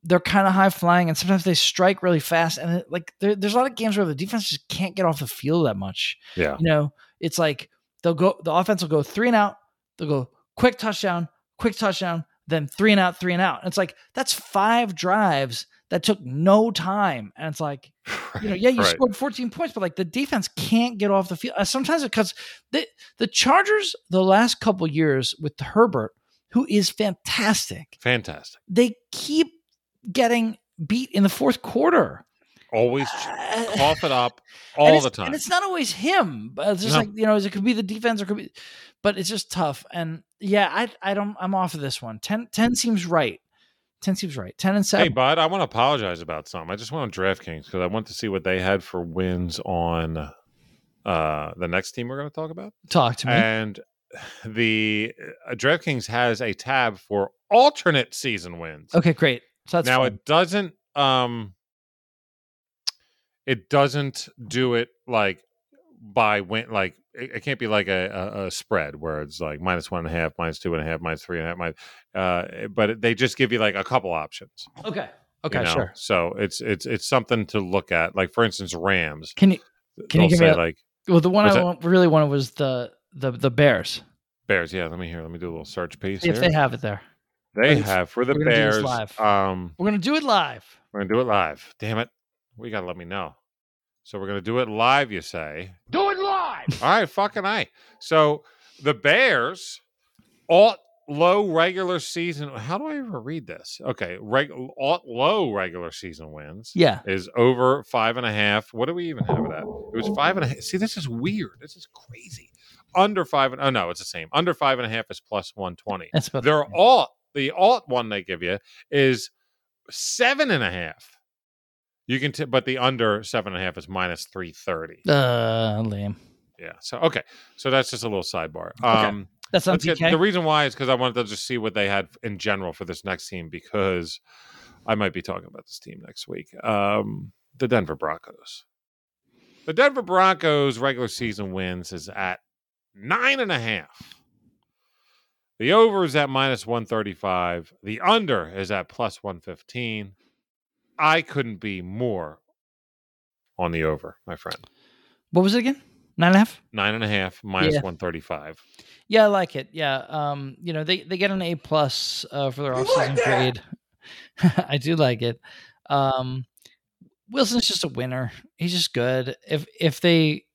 they're kind of high flying, and sometimes they strike really fast, and it, like there, there's a lot of games where the defense just can't get off the field that much. Yeah, You know, it's like they'll go, the offense will go three and out, they'll go quick touchdown, quick touchdown, then three and out, three and out. And it's like that's five drives that took no time, and it's like (laughs) you know, yeah, you Right. scored 14 points, but like the defense can't get off the field. Uh, sometimes because the the Chargers the last couple years with Herbert, who is fantastic, fantastic. they keep getting beat in the fourth quarter. Always Uh, cough it up (laughs) all the time. And it's not always him, but it's just No. like you know, it could be the defense or could be, but it's just tough. And yeah, I I don't I'm off of this one. 10, 10 seems right. Ten seems right. Ten and 7. Hey, bud, I want to apologize about something. I just went on DraftKings because I want to see what they had for wins on uh, the next team we're going to talk about. Talk to me. And (sighs) the uh, DraftKings has a tab for alternate season wins. okay, great. So that's now fine. it doesn't um it doesn't do it like by when like it, it can't be like a, a, a spread where it's like minus one and a half minus two and a half minus three and a half minus, uh but they just give you like a couple options okay. you Okay, know? sure. so it's it's it's something to look at like for instance rams Can you Can you give me say a- like Well, the one I want, really wanted was the the the Bears. bears yeah let me hear let me do a little search piece if here. they have it there. They We're have for the we're gonna bears live. um We're gonna do it live. we're gonna do it live damn it we gotta let me know so we're gonna do it live you say Do it live! All right, fucking I. So the Bears, alt low regular season. How do I ever read this? Okay, reg, alt low regular season wins Yeah. is over five and a half. What do we even have it at? It was five and a half. See, this is weird. This is crazy. Under five and oh no, it's the same. Under five and a half is plus one twenty. That's about They're all The alt one they give you is seven and a half. You can, t- but the under seven and a half is minus three thirty. Uh, lame. Yeah. So okay. So that's just a little sidebar. Um, That's on let's get- the reason why is because I wanted to just see what they had in general for this next team because I might be talking about this team next week. Um, the Denver Broncos. The Denver Broncos regular season wins is at nine and a half. The over is at minus 135. The under is at plus 115. I couldn't be more on the over, my friend. what was it again? Nine and a half. Nine and a half minus Yeah. 135. Yeah, I like it. Yeah. Um, you know, they, they get an A plus uh, for their offseason grade. (laughs) I do like it. Um, Wilson's just a winner. He's just good. If if they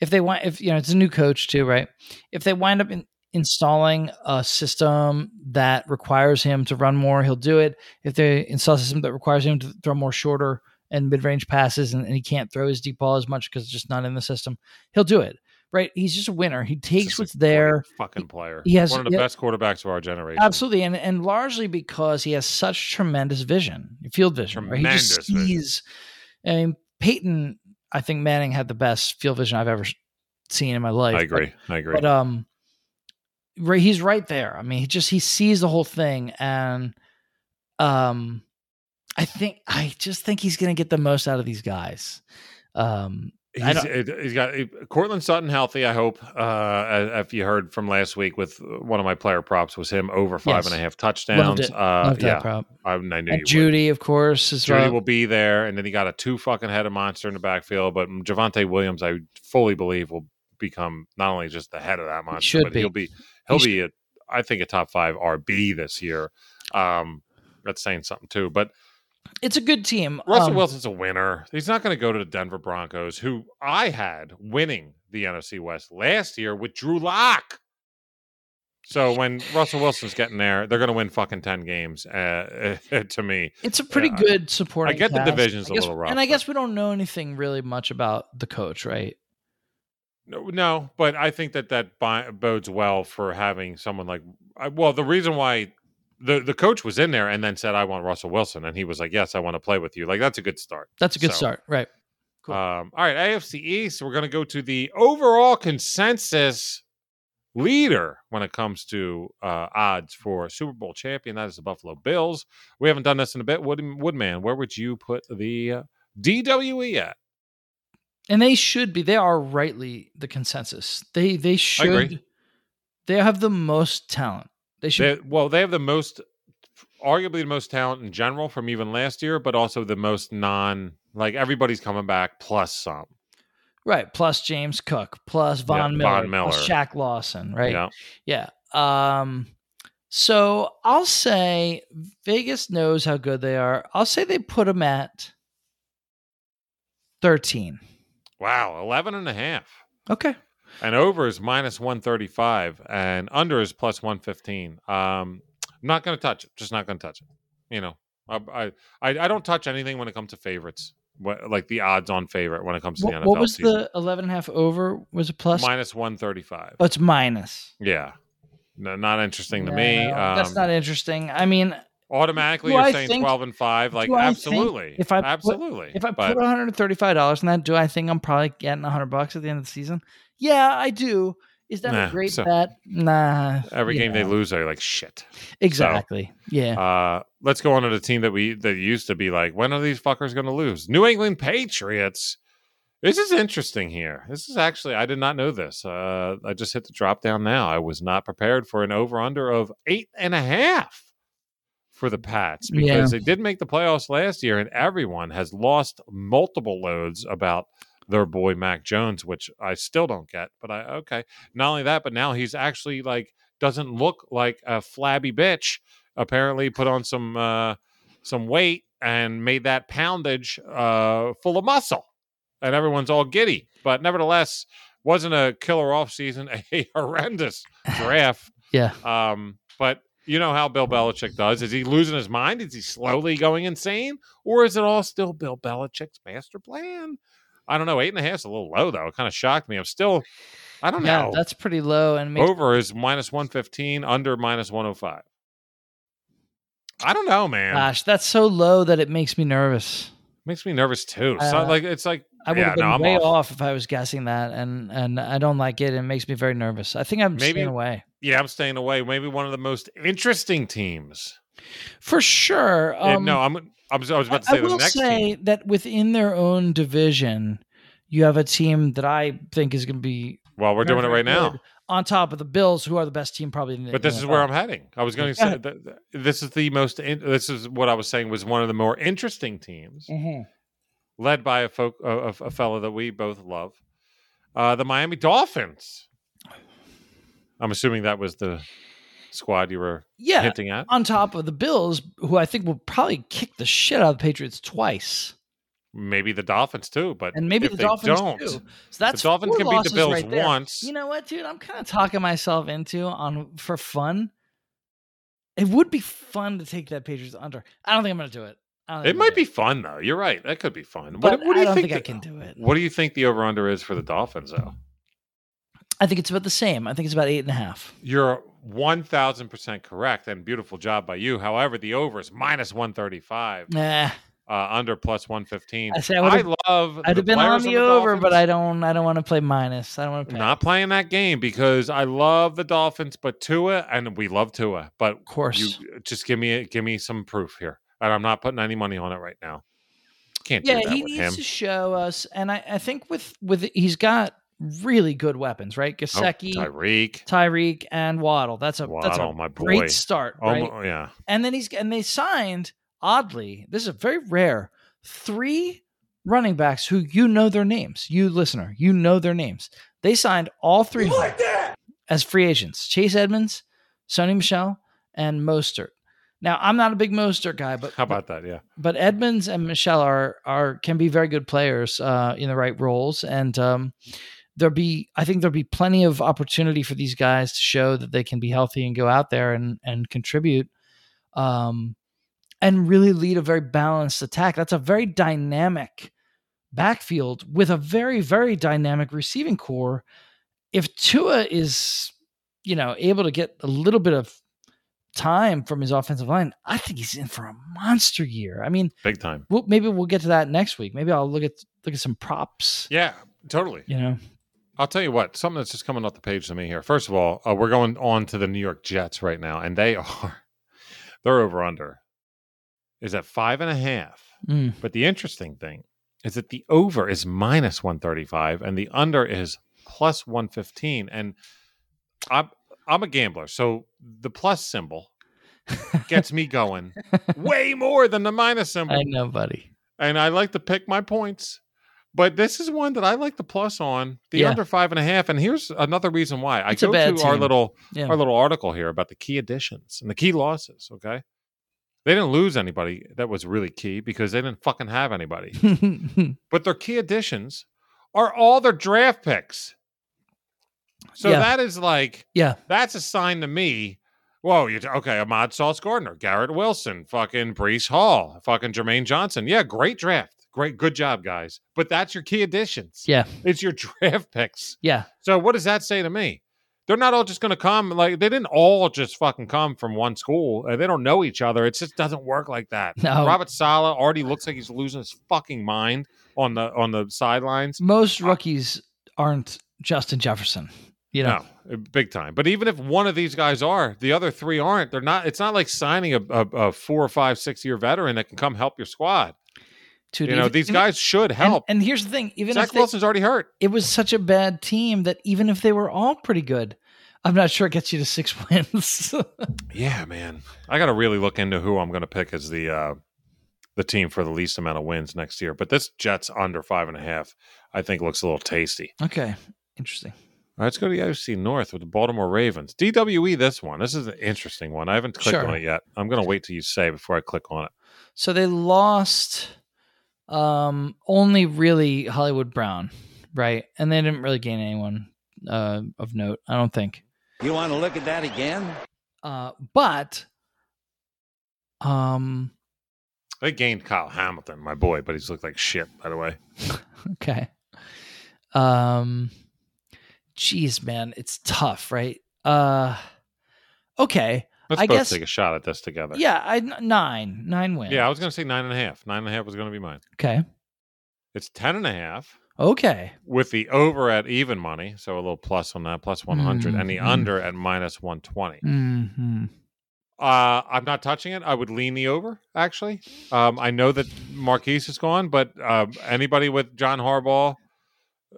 if they want if you know it's a new coach too, right? If they wind up in, installing a system that requires him to run more, he'll do it. If they install a system that requires him to throw more shorter and mid range passes, and, and he can't throw his deep ball as much because it's just not in the system, he'll do it. Right? He's just a winner. He takes what's there. fucking player. he has- one of the yeah. best quarterbacks of our generation. Absolutely, and and largely because he has such tremendous vision, field vision. Right? He just Tremendous sees. I mean, Peyton. I think Manning had the best field vision I've ever seen in my life. I but- agree. I agree. But, um, right, he's right there. I mean, he just he sees the whole thing, and um, I think I just think he's going to get the most out of these guys. Um, He's, he's got Courtland Sutton healthy. I hope. Uh, if you heard from last week with one of my player props was him over five Yes. and a half loved touchdowns. it. Uh, yeah. I, I knew you And would. Jeudy, of course, as Jeudy well. will be there, and then he got a two fucking head of monster in the backfield. But Javonte Williams, I fully believe, will become not only just the head of that monster, should but be. he'll be he'll He be a, I think a top five RB this year. Um, that's saying something too. But it's a good team. Russell Um, Wilson's a winner. He's not going to go to the Denver Broncos, who I had winning the NFC West last year with Drew Lock. So when Russell Wilson's getting there, they're going to win fucking ten games. Uh, (laughs) to me, It's a pretty Yeah, good supporting. I get the division's I a guess- little rough, and I guess we don't know anything really much about the coach, right? No, no, but I think that that bodes well for having someone like. I- Well, the reason why the the coach was in there and then said, "I want Russell Wilson," and he was like, "Yes, I want to play with you." Like that's a good start. That's a good So, start, right? Cool. Um, all right, AFC East. We're going to go to the overall consensus leader when it comes to uh, odds for Super Bowl champion. That is the Buffalo Bills. We haven't done this in a bit. Wood, Woodman, where would you put the uh, DWE at? And they should be. They are rightly the consensus. They they agree. should. They have the most talent. They They, should. well, they have the most, arguably the most talent in general from even last year, but also the most non. Like everybody's coming back plus some. right. Plus James Cook. Plus Von Yeah, Miller. Von Miller. Plus Shaq Lawson. Right. Yeah. Yeah. Um. So I'll say Vegas knows how good they are. I'll say they put them at thirteen. Wow, 11 and a half. Okay. and over is minus 135 and under is plus 115 um i'm not going to touch it just not going to touch it you know I, I i don't touch anything when it comes to favorites what, like the odds on favorite when it comes to the What, NFL what was season. the 11 and a half over? Was it plus? minus 135 Oh, it's minus. yeah no, not interesting to me No, um, that's not interesting. I mean, automatically Do you're I saying think- 12 and 5 like I absolutely if I put- absolutely if I but put one hundred thirty-five dollars in that, do I think I'm probably getting hundred bucks at the end of the season? Yeah, I do. Is that Nah, a great so- bet? Nah. every game they lose they're like shit Exactly. yeah. Uh, let's go on to the team that we that used to be like, when are these fuckers going to lose? New England Patriots. This is interesting here. This is actually I did not know this. Uh, I just hit the drop down now. I was not prepared for an over under of eight and a half for the Pats because Yeah. they did make the playoffs last year, and everyone has lost multiple loads about their boy Mac Jones, which I still don't get. But I okay. Not only that, but now he's actually like doesn't look like a flabby bitch. Apparently, put on some uh, some weight and made that poundage uh, full of muscle, and everyone's all giddy. But nevertheless, wasn't a killer off season, (laughs) a horrendous draft. (laughs) Yeah. Um, but you know how Bill Belichick does. Is he losing his mind? Is he slowly going insane? Or is it all still Bill Belichick's master plan? I don't know. Eight and a half is a little low, though. It kind of shocked me. I'm still, I don't Yeah, know. that's pretty low and makes, Over is minus 115, under minus 105. I don't know, man. Gosh, that's so low that it makes me nervous. Makes me nervous too. So Uh, like it's like I would yeah, have been no, way off. off. if I was guessing that, and and I don't like it. It makes me very nervous. I think I'm Maybe- staying away Yeah, I'm staying away. Maybe one of the most interesting teams. for sure. Um, no, I'm. I was, I was about to I say the will say team. that within their own division, you have a team that I think is going to be Well, we're doing it right now. Good on top of the Bills, who are the best team probably. In the But this NFL. is where I'm heading. I was going to say that, that this is the most. In, this is what I was saying was one of the more interesting teams, Mhm. led by a folk, a, a, a fellow that we both love, uh, the Miami Dolphins. I'm assuming that was the squad you were Yeah, hinting at. on top of the Bills, who I think will probably kick the shit out of the Patriots twice, Maybe the Dolphins too, but and maybe the Dolphins don't, too. So that's the Dolphins can beat the Bills right there. once. You know what, dude? I'm kind of talking myself into on for fun. It would be fun to take that Patriots under. I don't think I'm going to do it. I it might be do fun though. You're right. That could be fun. But what, what do I you don't think? think I can do it. What do you think the over under is for the Dolphins though? I think it's about the same. I think it's about eight and a half. You're one thousand percent correct, and beautiful job by you. However, the over is minus one thirty five, Nah, uh, under plus one fifteen. I say I I, love. I'd have been on the, of over, but I don't. I don't want to play minus. I don't want to play. not playing that game because I love the Dolphins, but Tua, and we love Tua, but of course. you just give me give me some proof here, and I'm not putting any money on it right now. Can't yeah, do that he needs him. to show us, and I, I think with with he's got really good weapons, right? Oh, Tyreek, Tyreek, and Waddle. That's a that's a my boy. great start, Oh, right? yeah, And then he's and they signed oddly. This is a very rare. Three running backs who you know their names. You listener, you know their names. They signed all three of them as free agents: Chase Edmonds, Sony Michel, and Mostert. Now, I'm not a big Mostert guy, but how about that? Yeah, but Edmonds and Michel are are can be very good players uh, in the right roles, and um, there'll be I think there'll be plenty of opportunity for these guys to show that they can be healthy and go out there and and contribute, um, and really lead a very balanced attack. That's a very dynamic backfield with a very very dynamic receiving core. If Tua is, you know, able to get a little bit of time from his offensive line, I think he's in for a monster year. I mean, big time. we'll, maybe we'll get to that next week. Maybe I'll look at look at some props. Yeah, totally. You know, I'll tell you what, something that's just coming off the page to me here. First of all, uh, we're going on to the New York Jets right now, and they (laughs) are they're over under is at five and a half. Mm. But the interesting thing is that the over is minus one thirty five, and the under is plus one fifteen. And I'm I'm a gambler, so the plus symbol (laughs) gets me going way more than the minus symbol I know, buddy. and I like to pick my points. But this is one that I like the plus on the Yeah. under five and a half. And here's another reason why I It's go to our little Yeah. our little article here about the key additions and the key losses. Okay, they didn't lose anybody that was really key because they didn't fucking have anybody. (laughs) but their key additions are all their draft picks. So Yeah. that is like yeah, that's a sign to me. Whoa, you okay? Ahmad Sauce Gardner, Garrett Wilson, fucking Breece Hall, fucking Jermaine Johnson. Yeah, great draft, great, good job, guys. But that's your key additions. yeah, It's your (laughs) draft picks. yeah. So what does that say to me? They're not all just going to come like they didn't all just fucking come from one school. Uh, They don't know each other. It just doesn't work like that. (laughs) No. Robert Saleh already looks like he's losing his fucking mind on the on the sidelines. Most rookies aren't Justin Jefferson. You know, No, uh, big time. But even if one of these guys are, the other three aren't. They're not. It's not like signing a, a, a four or five, six year veteran that can come help your squad. Dude, you know, these even- guys should and- help. And, here's the thing: even Zach if they, Wilson's already hurt. it was such a bad team that even if they were all pretty good, I'm not sure it gets you to six (laughs) wins. Yeah, man. I got to really look into who I'm going to pick as the uh, the team for the least amount of wins next year. But this Jets under five and a half, I think, looks a little tasty. okay, interesting. All right, let's go to the AFC North with the Baltimore Ravens. DWE this one. This is an interesting one. I haven't clicked Sure. on it yet. I'm going to wait till you say before I click on it. So they lost um only really Hollywood Brown, right? And they didn't really gain anyone uh of note, I don't think. You want to look at that again? Uh but um They gained Kyle Hamilton, my boy, but he's looked like shit, by the way. (laughs) okay. Um geez, man, it's tough, right? Uh okay. Let's I both guess- take a shot at this together. Yeah, I nine nine wins. Yeah, I was going to say nine and a half. Nine and a half was going to be mine. okay. It's ten and a half Okay. with the over at even money, so a little plus on that, plus 100, and the Mhm. under at minus 120. hmm Uh, I'm not touching it. I would lean the over, actually. Um, I know that Marquise is gone, but um, anybody with John Harbaugh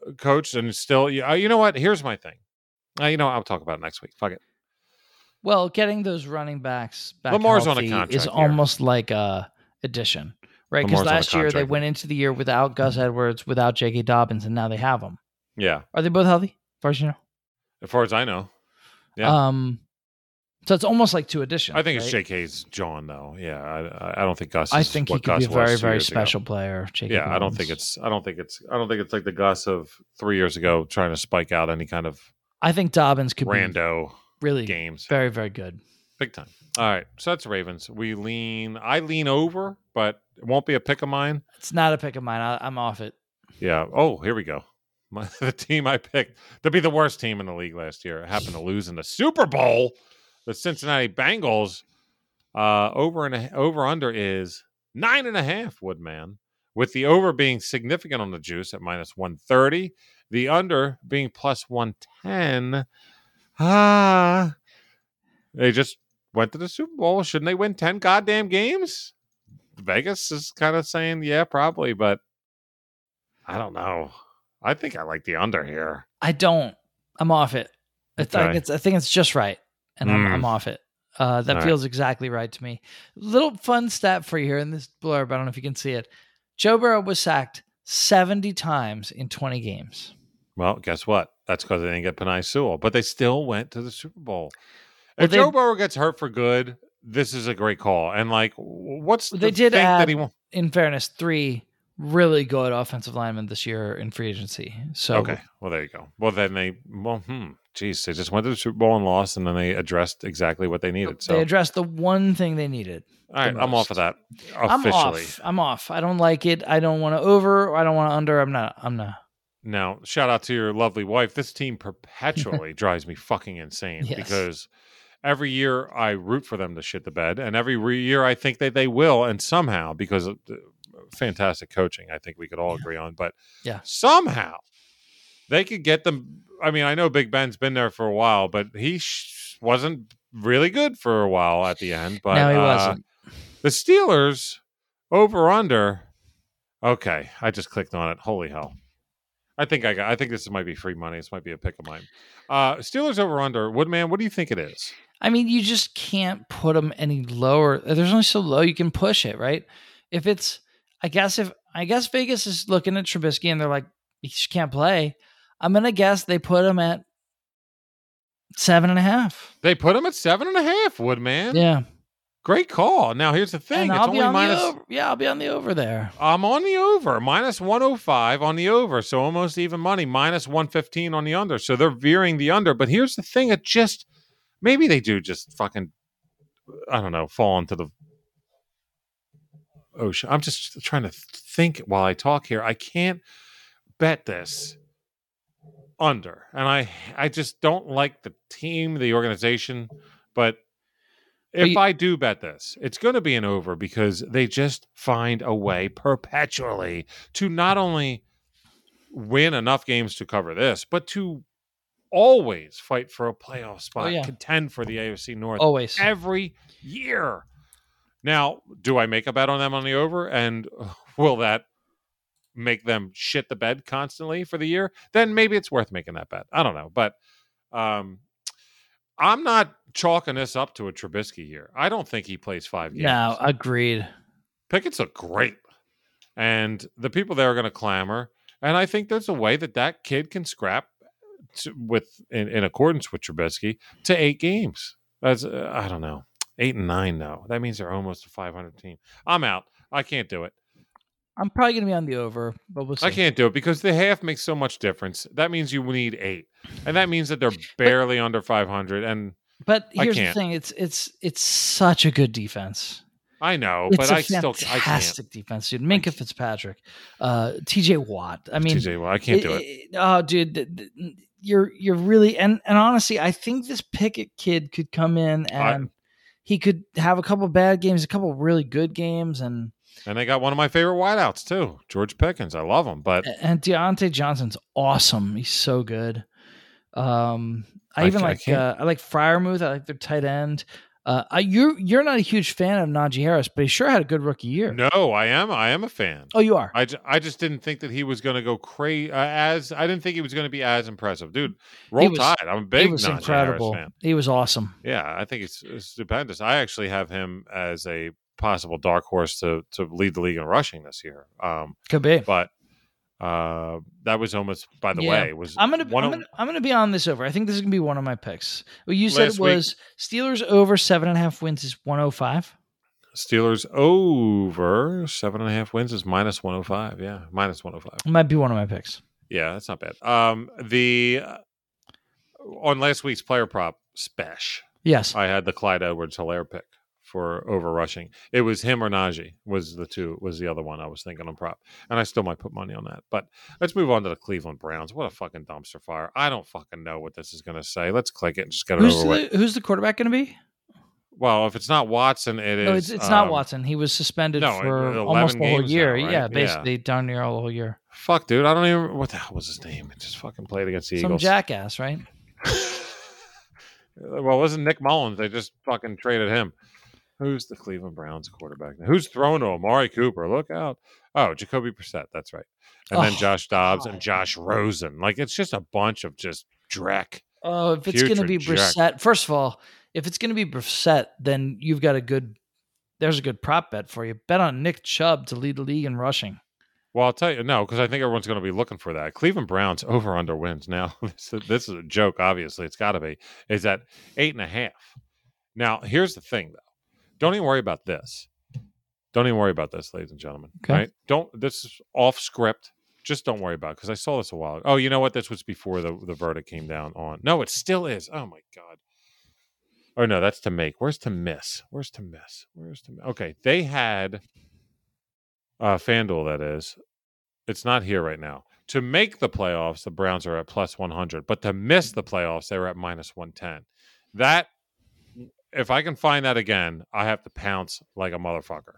uh, coached and still, yeah, uh, you know what? Here's my thing. Uh, you know, I'll talk about it next week. Fuck it. Well, getting those running backs back Lamar's on a contract is here. almost like a addition, right? Because Lamar's on a last year they went into the year without Gus Edwards, without J.K. Dobbins, and now they have them. Yeah, Are they both healthy? As far as you know. as far as I know, Yeah. Um, so it's almost like two additions. I think it's? J.K.'s John though. Yeah, I, I don't think Gus. I think he could Gus be a very, very years ago. special player. J.K. Yeah, I don't think it's. I don't think it's. I don't think it's like the Gus of three years ago trying to spike out any kind of I think Dobbins could be rando really games. very, very good. Big time. All right, so that's Ravens. We lean. I lean over, but it won't be a pick of mine. It's not a pick of mine. I, I'm off it. Yeah. Oh, here we go. (laughs) My, the team I picked to be the worst team in the league last year happened to lose in the Super Bowl. The Cincinnati Bengals. Uh, over and a, over under is nine and a half. Woodman, with the over being significant on the juice at minus one thirty, the under being plus one ten. Ah, (sighs) they just went to the Super Bowl. Shouldn't they win ten goddamn games? Vegas is kind of saying, yeah, probably, but I don't know. I think I like the under here. I don't. I'm off it. I Okay. it's. I think it's just right, and I'm, Mm. I'm off it. Uh, that All right. feels exactly right to me. Little fun stat for you here in this blurb. I don't know if you can see it. Joe Burrow was sacked 70 times in 20 games. Well, guess what? That's because they didn't get Penei Sewell, but they still went to the Super Bowl. Well, If they- Joe Burrow gets hurt for good, this is a great call. And like, what's They the did thing add- that he won't? In fairness, three really good offensive linemen this year in free agency. So Okay, well there you go. Well then they, well, hmm, geez, they just went to the Super Bowl and lost, and then they addressed exactly what they needed. So, they addressed the one thing they needed. all right, I'm off of that I'm off. I'm off. I don't like it. I don't want to over. I don't want to under. I'm not. I'm not. Now, shout out to your lovely wife. This team (laughs) perpetually drives me fucking insane Yes. because every year I root for them to shit the bed, and every year I think that they will, and somehow because of fantastic coaching, I think we could all Yeah. agree on, but Yeah. somehow they could get them. I mean, I know Big Ben's been there for a while, but he sh- wasn't really good for a while at the end. But no, he uh, wasn't. the Steelers over under. Okay, I just clicked on it. Holy hell! I think I got. I think this might be free money. This might be a pick of mine. Uh, Steelers over under. Woodman, what do you think it is? I mean, you just can't put them any lower. There's only so low you can push it, right? If it's, I guess if I guess Vegas is looking at Trubisky and they're like, he just can't play. I'm gonna guess they put him at seven and a half. They put him at seven and a half. Woodman, Yeah, great call. Now here's the thing. and it's I'll be on minus. the over. Yeah, I'll be on the over there. I'm on the over, minus 105 on the over, so almost even money, minus 115 on the under. So they're veering the under. But here's the thing: it just maybe they do just fucking, I don't know, fall into the ocean. I'm just trying to think while I talk here. I can't bet this under, and I I just don't like the team, the organization, but. If you- I do bet this, it's going to be an over because they just find a way perpetually to not only win enough games to cover this, but to always fight for a playoff spot, yeah. contend for the AFC North Always. every year. Now, do I make a bet on them on the over? And (laughs) will that make them shit the bed constantly for the year? Then maybe it's worth making that bet. I don't know. But um, I'm not chalking this up to a Trubisky year. I don't think he plays five games. No, agreed. Pickett's look great, and the people there are going to clamor. And I think there's a way that that kid can scrap to, with in, in accordance with Trubisky to eight games. That's uh, I don't know eight and nine though. That means they're almost a 500 team. I'm out. I can't do it. I'm probably gonna be on the over, but we'll see. I can't do it because the half makes so much difference. That means you need eight, and that means that they're barely under 500. And But here's the thing: it's it's it's such a good defense. I know, It's but I still I can't. fantastic defense, dude. Minkah Fitzpatrick, uh, T.J. Watt. I mean, TJ, well, I can't do it. Oh, dude, th- th- you're you're really and and honestly, I think this Pickett kid could come in I- and he could have a couple bad games, a couple really good games, and And they got one of my favorite wideouts too, George Pickens. I love him, but and Diontae Johnson's awesome. He's so good. Um, I, I even I like uh, I like Freiermuth. I like their tight end. Uh, I, you're you're not a huge fan of Najee Harris, but he sure had a good rookie year. no, I am. I am a fan. Oh, you are. I, ju- I just didn't think that he was going to go crazy. Uh, as I didn't think he was going to be as impressive, dude. Roll was- Tide. I'm a big was Najee incredible. Harris fan. He was awesome. Yeah, I think it's, it's stupendous. I actually have him as a possible dark horse to to lead the league in rushing this year. Um, Could be. but uh, that was almost by the Yeah. way was I'm gonna, one I'm gonna I'm gonna be on this over. I think this is gonna be one of my picks. Well, you said it week- was Steelers over seven and a half wins is 105. Steelers over seven and a half wins is minus one hundred five. Yeah, minus one hundred five. It might be one of my picks. Yeah, that's not bad. Um, the uh, on last week's player prop special. Yes. I had the Clyde Edwards-Helaire pick for over rushing. It was him or Najee was the two was the other one I was thinking on prop, and I still might put money on that. But let's move on to the Cleveland Browns. What a fucking dumpster fire! I don't fucking know what this is going to say. Let's click it and just get it Who's over with. the, who's the quarterback going to be? Well, if it's not Watson, it is. No, it's, it's not um, Watson. He was suspended no, for almost the whole year. now, right? Yeah, Yeah. basically darn near all the whole year. Fuck, dude. I don't even. What the hell was his name? It just fucking played against the Some Eagles. jackass, right? (laughs) well, it wasn't Nick Mullens. They just fucking traded him. Who's the Cleveland Browns quarterback? now? Who's throwing to Amari Cooper? Look out. Oh, Jacoby Brissett. That's right. And then Oh, Josh Dobbs and Josh Rosen. Like, it's just a bunch of just dreck. Oh, if it's going to be. Brissett, first of all, if it's going to be Brissett, then you've got a good. There's a good prop bet for you. Bet on Nick Chubb to lead the league in rushing. Well, I'll tell you, no, because I think everyone's going to be looking for that. Cleveland Browns over under wins. Now, (laughs) this, this is a joke, obviously. It's got to be. Is at eight and a half. Now, here's the thing, though. Don't even worry about this. Don't even worry about this, ladies and gentlemen. Okay. Right? Don't, this is off script. Just don't worry about it because I saw this a while ago. Oh, you know what? This was before the, the verdict came down on. No, it still is. Oh, my God. Oh, no, that's to make. Where's to miss? Where's to miss? Where's to miss? Okay. They had uh, FanDuel, that is. It's not here right now. To make the playoffs, the Browns are at plus 100, but to miss the playoffs, they were at minus 110. That, if I can find that again, I have to pounce like a motherfucker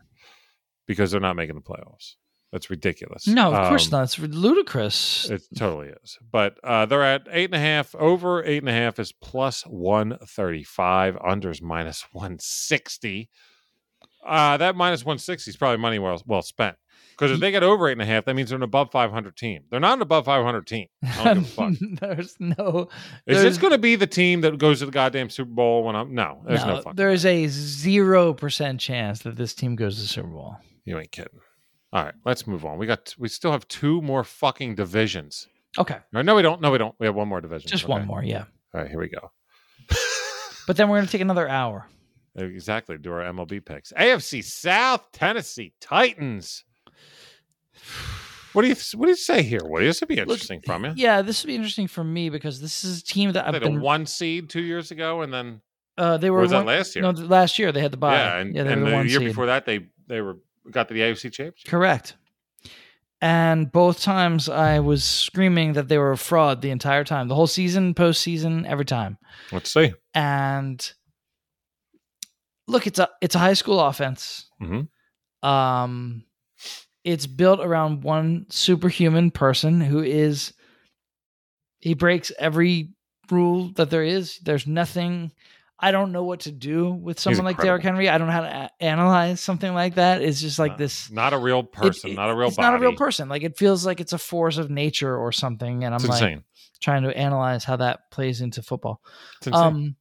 because they're not making the playoffs. That's ridiculous. No, of course Um, not. It's ludicrous. It totally is. But uh, they're at eight and a half. Over eight and a half is plus 135. Unders minus 160. Uh, that minus 160 is probably money well, well spent. Because if they get over eight and a half, that means they're an above 500 team. They're not an above 500 team. I don't give a (laughs) fuck. there's no. Is there's- this going to be the team that goes to the goddamn Super Bowl when I'm? No, there's no, no, fucking. there's a zero percent chance that this team goes to the Super Bowl. You ain't kidding. All right, let's move on. We got. We still have two more fucking divisions. Okay, No, no, we don't. No, we don't. We have one more division. just Okay. one more, yeah. All right, here we go. (laughs) But then we're gonna take another hour. Exactly. Do our MLB picks. AFC South, Tennessee Titans. What do you What do you say here? Woody? This would be Look, interesting from you. Yeah, this would be interesting for me because this is a team that They I've had a been. one seed two years ago, and then Uh, they were was that one- last year? No, th- last year they had the bye. yeah, and, they and were the one year seed. before that, they they were got to the AFC Championship. Correct. And both times I was screaming that they were a fraud the entire time, the whole season, postseason, every time. Let's see. And look, it's a it's a high school offense. Mhm. Um, it's built around one superhuman person who is he breaks every rule that there is. There's nothing. I don't know what to do with someone like Derrick. Henry. I don't know how to a- analyze something like that. It's just like Uh, this. Not a real person. it- not a real It's body. not a real person. Like it feels like it's a force of nature or something. And I'm It's like insane. trying to analyze how that plays into football. It's. Um,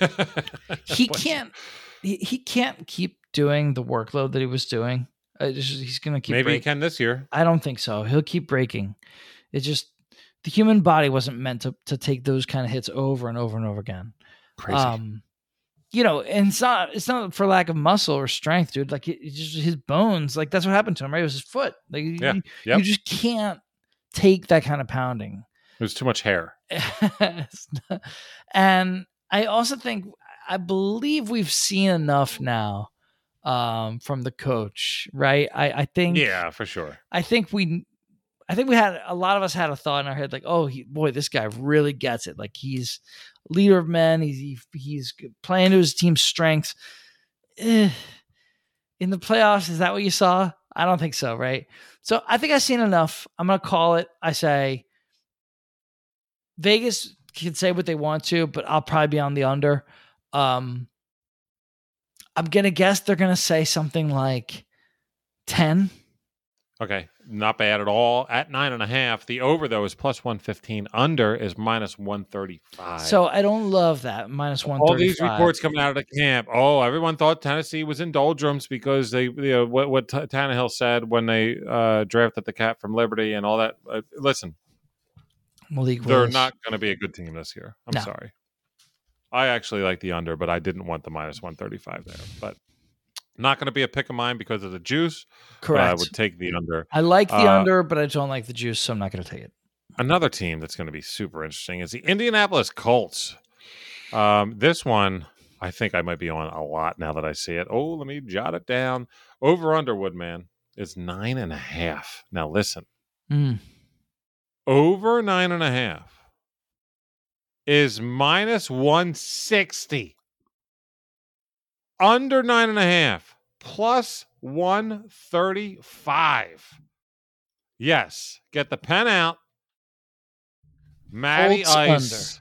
(laughs) he can't. He, he can't keep doing the workload that he was doing. Uh, just- he's gonna keep. Maybe he can this year. I don't think so. He'll keep breaking. It's just the human body wasn't meant to to take those kind of hits over and over and over again. Crazy. Um, you know, and it's not it's not for lack of muscle or strength, dude. Like it, it's just his bones. Like that's what happened to him. Right, it was his foot. Like you- Yeah. you, Yep. you just can't take that kind of pounding. There's too much hair. (laughs) And I also think I believe we've seen enough now um, from the coach, right? I, I think Yeah, for sure. I think we I think we had a lot of us had a thought in our head like, oh, he, boy, this guy really gets it. Like he's leader of men. He's he, he's playing to his team's strengths. Eh, in the playoffs, is that what you saw? I don't think so, right? So I think I've seen enough. I'm gonna call it. I say Vegas can say what they want to, but I'll probably be on the under. Um, I'm gonna guess they're gonna say something like ten. Okay, not bad at all. At nine and a half, the over though is plus one fifteen. Under is minus one thirty five. So I don't love that minus one. all these reports coming out of the camp. Oh, everyone thought Tennessee was in doldrums because they, you know, what what T- Tannehill said when they uh, drafted the cat from Liberty and all that. Uh, listen, Malik they're not going to be a good team this year. I'm No. sorry. I actually like the under, but I didn't want the minus one thirty five there. But not going to be a pick of mine because of the juice. correct. I would take the under. I like the Uh, under, but I don't like the juice, so I'm not going to take it. Another team that's going to be super interesting is the Indianapolis Colts. Um, this one, I think I might be on a lot now that I see it. Oh, let me jot it down. Over Underwood, man, is nine and a half. Now listen, Mm. over nine and a half is minus 160. Under nine and a half, plus 135. Yes, get the pen out. Matty Colts Ice.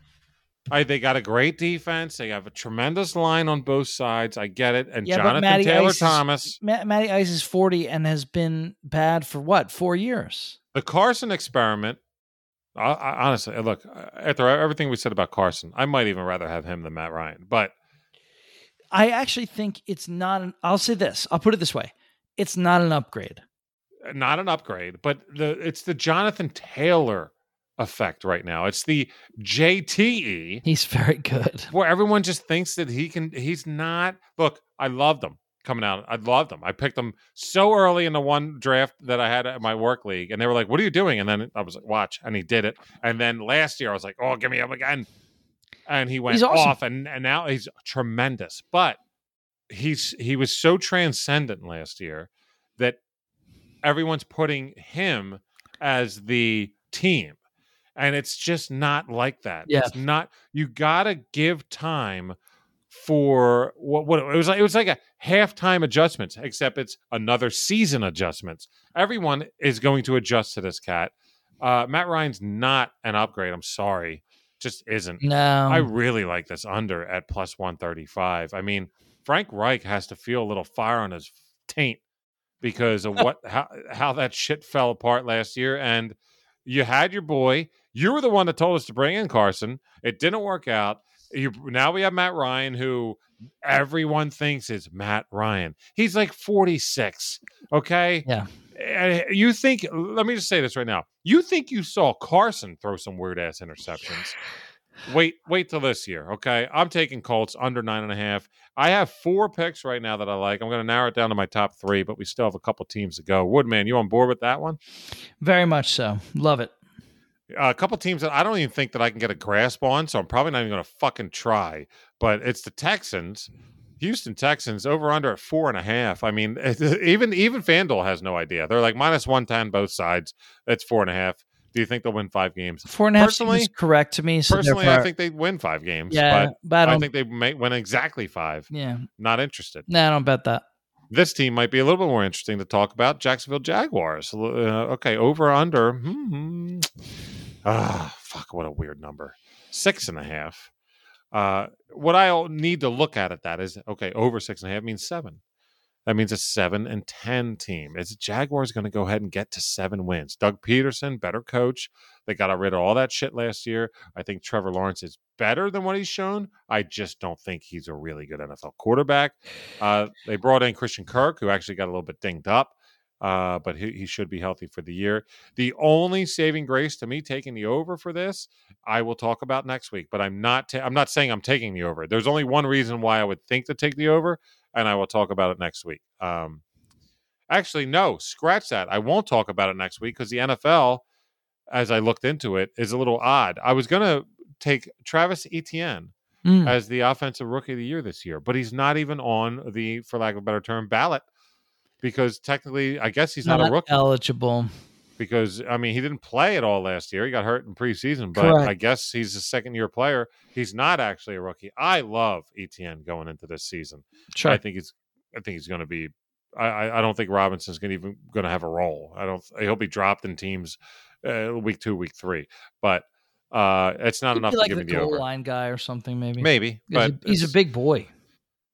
I, they got a great defense. They have a tremendous line on both sides. I get it. And Yeah, Jonathan Matty Taylor Ice is- Thomas. Ma- Matty Ice is 40 and has been bad for what? Four years. the Carson experiment. I, I, honestly, uh, look uh, after everything we said about Carson, I might even rather have him than Matt Ryan. But I actually think it's not. An, I'll say this. I'll put it this way. It's not an upgrade. Uh, not an upgrade. But the it's the Jonathan Taylor effect right now. It's the JTE He's very good. where everyone just thinks that he can. He's not. Look, I loved him coming out. I loved them. I picked them so early in the one draft that I had at my work league, and they were like, "What are you doing?" And then I was like, "Watch," and he did it. And then last year, I was like, "Oh, give me up again," and he went awesome. off, and and now he's tremendous. But he's he was so transcendent last year that everyone's putting him as the team. And it's just not like that. Yeah. It's not you gotta give time for what what it was like it was like a halftime adjustments, except it's another season adjustments. Everyone is going to adjust to this cat. Uh Matt Ryan's not an upgrade. I'm sorry. Just isn't. No. I really like this under at plus 135. I mean, Frank Reich has to feel a little fire on his taint because of (laughs) what how, how that shit fell apart last year. And you had your boy. You were the one that told us to bring in Carson. It didn't work out. You, now we have Matt Ryan, who everyone thinks is Matt Ryan. He's like 46. Okay. Yeah. And you think, let me just say this right now. You think you saw Carson throw some weird ass interceptions. Wait, wait till this year. Okay. I'm taking Colts under nine and a half. I have four picks right now that I like. I'm going to narrow it down to my top three, but we still have a couple teams to go. Woodman, you on board with that one? Very much so. Love it. Uh, a couple teams that I don't even think that I can get a grasp on, so I'm probably not even going to fucking try. But it's the Texans, Houston Texans, over under at four and a half. I mean, (laughs) even even FanDuel has no idea. They're like minus one ten both sides. That's four and a half. Do you think they'll win five games? Four and a half Personally- seems correct to me. So Personally, I think they win five games. Yeah, but but I I don't. think they may win exactly five. yeah. Not interested. No, I don't bet that. This team might be a little bit more interesting to talk about. Jacksonville Jaguars. Uh, okay, over under. Hmm. Ah, fuck! What a weird number. Six and a half. Uh, what I need to look at at that is okay. Over six and a half means seven. That means a seven and ten team. Is Jaguars going to go ahead and get to seven wins? Doug Pederson, better coach. They got rid of all that shit last year. I think Trevor Lawrence is better than what he's shown. I just don't think he's a really good NFL quarterback. Uh, they brought in Christian Kirk, who actually got a little bit dinged up, uh, but he, he should be healthy for the year. The only saving grace to me taking the over for this, I will talk about next week. But I'm not. Ta- I'm not saying I'm taking the over. There's only one reason why I would think to take the over, and I will talk about it next week. Um, actually, no, scratch that. I won't talk about it next week because the NFL, as I looked into it, is a little odd. I was gonna take Travis Etienne Mm. as the offensive rookie of the year this year, but he's not even on the, for lack of a better term, ballot because technically, I guess he's not, a rookie. eligible. because I mean he didn't play at all last year. He got hurt in preseason, but Correct. I guess he's a second year player. He's not actually a rookie. I love Etienne going into this season. Sure. I think he's I think he's going to be. I, I don't think Robinson's going to even going to have a role. I don't. He'll be dropped in teams uh, week two, week three, but uh, it's not He'd enough be to give the me the goal over. line guy or something, maybe. Maybe, He's, a, but he's a big boy.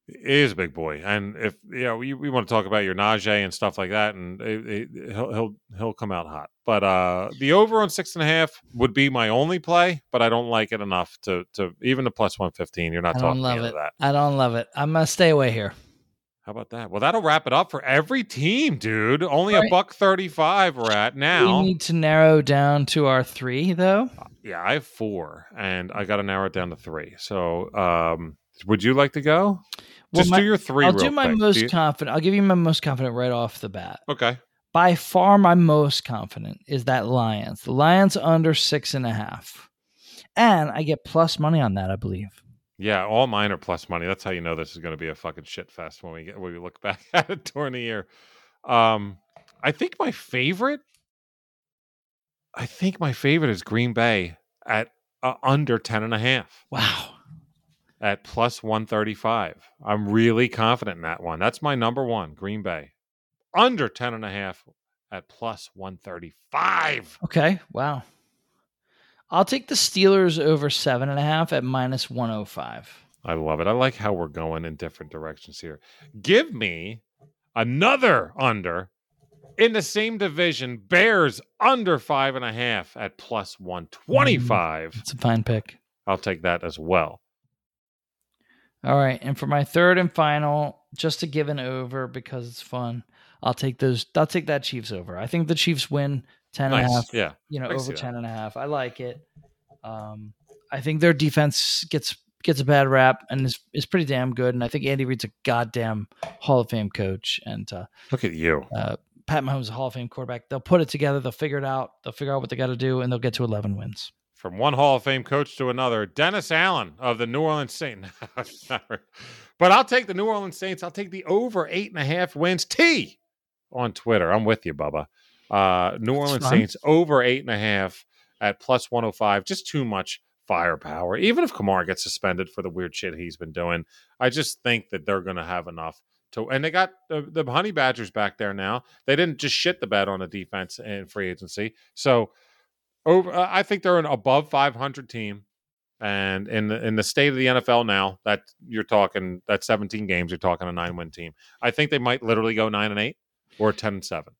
He is a big boy, and if you know, we, we want to talk about your Najee and stuff like that, and it, it, he'll he'll he'll come out hot. But uh, the over on six and a half would be my only play, but I don't like it enough to to even the plus one fifteen. You're not I don't talking love it. that. I don't love it. I'm gonna stay away here. How about that? Well, that'll wrap it up for every team, dude. Only a buck thirty five we're at now. We need to narrow down to our three, though. Yeah, I have four, and I got to narrow it down to three. So, um, would you like to go? Well, Just my- do your 3 I'll do my quick. most Do you- confident. I'll give you my most confident right off the bat. okay. By far, my most confident is that Lions. The Lions under six and a half, and I get plus money on that. I believe. Yeah, all mine are plus money. That's how you know this is going to be a fucking shit fest when we get when we look (laughs) back at it during the year. Um, I think my favorite. I think my favorite is Green Bay at uh, under ten and a half Wow. At plus one thirty five. I'm really confident in that one. That's my number one. Green Bay under ten and a half at plus one thirty five. Okay. Wow. I'll take the Steelers over seven and a half at minus one hundred five. I love it. I like how we're going in different directions here. Give me another under in the same division. Bears under five and a half at plus mm, 125. It's a fine pick. I'll take that as well. All right, and for my third and final, just to give an over because it's fun, I'll take those. I'll take that Chiefs over. I think the Chiefs win ten and a half. Nice. Yeah. you know, I over see that. 10 and a half. I like it. Um, I think their defense gets gets a bad rap and is, is pretty damn good. And I think Andy Reid's a goddamn Hall of Fame coach. And uh, Look at you. uh, Pat Mahomes a Hall of Fame quarterback. They'll put it together. They'll figure it out. They'll figure out what they got to do, and they'll get to 11 wins. From one Hall of Fame coach to another, Dennis Allen of the New Orleans Saints. (laughs) but I'll take the New Orleans Saints. I'll take the over eight and a half wins. T on Twitter. I'm with you, Bubba. Uh, New Orleans. Saints over eight and a half at plus 105. Just too much firepower. Even if Kamara gets suspended for the weird shit he's been doing, I just think that they're going to have enough to. And they got the, the Honey Badgers back there now. They didn't just shit the bed on the defense in free agency. So over, uh, I think they're an above 500 team. And in the, in the state of the NFL now, that you're talking that 17 games, you're talking a nine win team. I think they might literally go nine and eight or 10 and seven.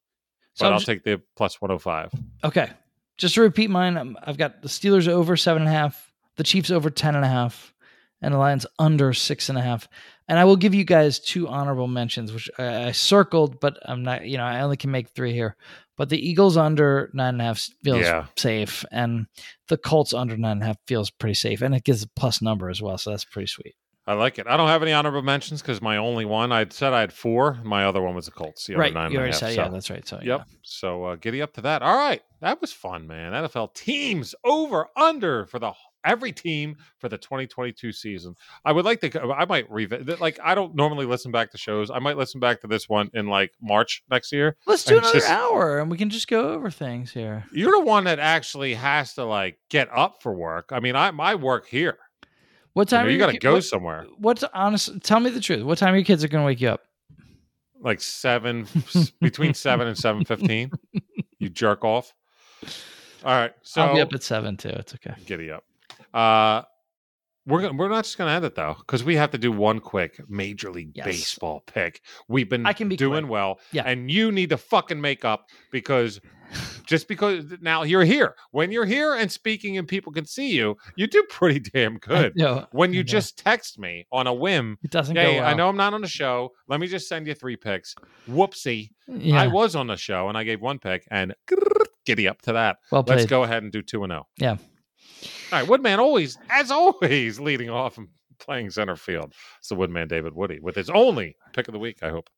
So But I'm I'll just- take the plus 105. Okay. Just to repeat mine, um, I've got the Steelers over seven and a half, the Chiefs over ten and a half, and the Lions under six and a half. And I will give you guys two honorable mentions, which I, I circled, but I'm not, you know, I only can make three here. But the Eagles under nine and a half feels Yeah. safe, and the Colts under nine and a half feels pretty safe, and it gives a plus number as well, so that's pretty sweet. I like it. I don't have any honorable mentions because my only one, I said I had four. My other one was the Colts. The right, nine you and a already half, said, so- yeah, that's right. So Yep. yeah. So uh, giddy up to that. All right, that was fun, man. NFL teams over under for the every team for the 2022 season. I would like to. I might revisit. Like I don't normally listen back to shows. I might listen back to this one in like March next year. Let's do another just- hour, and we can just go over things here. You're the one that actually has to like get up for work. I mean, I my work here. What You, time? know, are you got to go what- somewhere. What's honest? Tell me the truth. What time your kids are going to wake you up? Like seven (laughs) between seven and seven fifteen. You jerk off. All right, so I'll be up at seven too. It's okay. giddy up. Uh, we're gonna, we're not just gonna end it though because we have to do one quick Major League Yes. Baseball pick. We've been I can be doing quick. well, Yeah. and you need to fucking make up because just because now you're here. When you're here and speaking and people can see you, you do pretty damn good. No, When you just text me on a whim, it doesn't go hey, well. I know I'm not on the show. Let me just send you three picks. Whoopsie. Yeah, I was on the show and I gave one pick and giddy up to that. well Let's go ahead and do two and zero. Yeah. All right, Woodman always, as always, leading off and playing center field. It's the Woodman David Woody with his only pick of the week. I hope.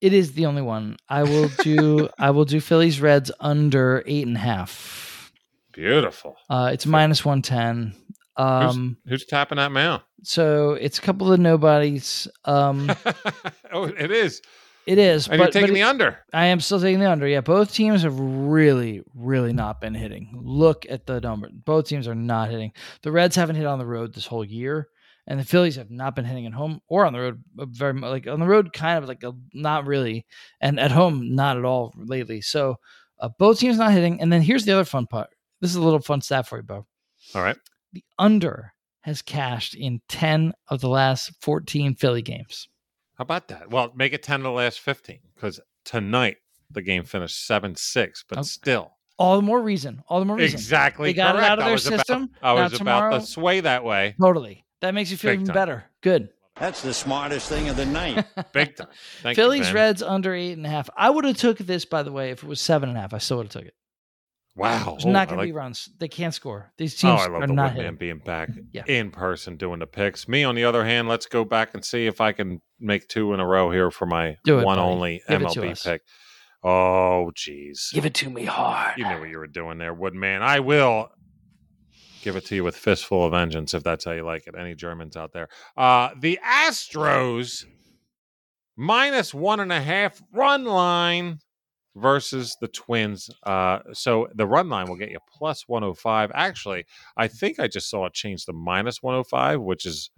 It is the only one. I will do. (laughs) I will do Phillies Reds under eight and a half. Beautiful. Uh, it's minus one ten. Um, Who's tapping that mail? so it's a couple of nobodies. Um, (laughs) oh, it is. It is, And but, you're but taking the under. I am still taking the under. Yeah, both teams have really, really not been hitting. Look at the number. Both teams are not hitting. The Reds haven't hit on the road this whole year, and the Phillies have not been hitting at home or on the road. uh, Very much. like on the road, kind of like a, not really, and at home, not at all lately. So uh, both teams not hitting. And then here's the other fun part. This is a little fun stat for you, Bo. All right. The under has cashed in ten of the last fourteen Philly games. How about that? Well, make it 10 of the last 15 because tonight the game finished 7 6, but Oh. still. All the more reason. All the more reason. Exactly. They got it out of I their was about- system. I Now was about to sway that way. Totally. That makes you feel Big even time. better. Good. That's the smartest thing of the night. (laughs) Big time. Thank Phillies Ben. Reds under eight and a half. I would have took this by the way if it was seven and a half. I still would have took it. Wow. There's Oh, not I going to be runs. They can't score. These teams Oh, teams I love are the not Woodman hitting. being back Yeah. in person doing the picks. Me, on the other hand, let's go back and see if I can make two in a row here for my it, one buddy. only Give MLB pick. Oh, jeez. Give it to me hard. You knew what you were doing there, Woodman. I will give it to you with fistful of vengeance if that's how you like it. Any Germans out there? Uh, the Astros minus one and a half run line versus the Twins. Uh, so the run line will get you plus 105. Actually, I think I just saw it change to minus 105, which is.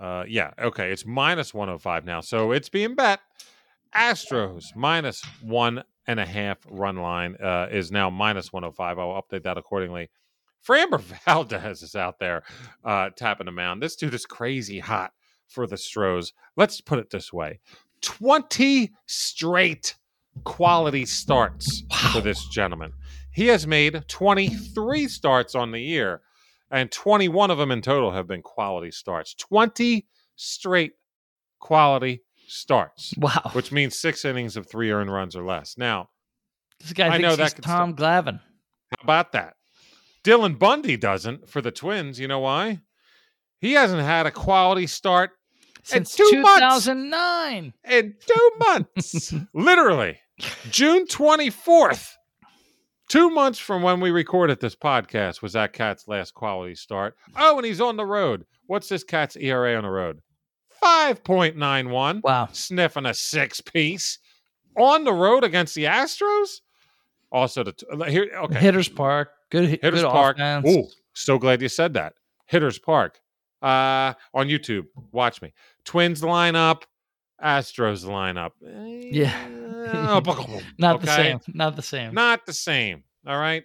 Uh, yeah, okay. It's minus 105 now. So it's being bet. Astros minus one and a half run line uh, is now minus 105. I'll update that accordingly. Framber (laughs) Valdez is out there uh, tapping the mound. This dude is crazy hot for the Stros. Let's put it this way 20 straight quality starts for this gentleman. He has made 23 starts on the year, and 21 of them in total have been quality starts. 20 straight quality starts, Wow. which means six innings of three earned runs or less. Now, This guy I know that Tom Glavine. how about that? Dylan Bundy doesn't for the Twins. You know why? He hasn't had a quality start Since two months. 2009. in two months. (laughs) Literally, June 24th. Two months from when we recorded this podcast was that cat's last quality start. Oh, and he's on the road. What's this cat's ERA on the road? 5.91. Wow. Sniffing a six piece on the road against the Astros. Also, the here. Okay, Hitters Park. Good, Hitters good Park. offense. Ooh, so glad you said that. Hitters Park. Uh, on YouTube. Watch me. Twins lineup. Astros lineup. Yeah. Eh, (laughs) Not the okay? same. Not the same. Not the same. All right.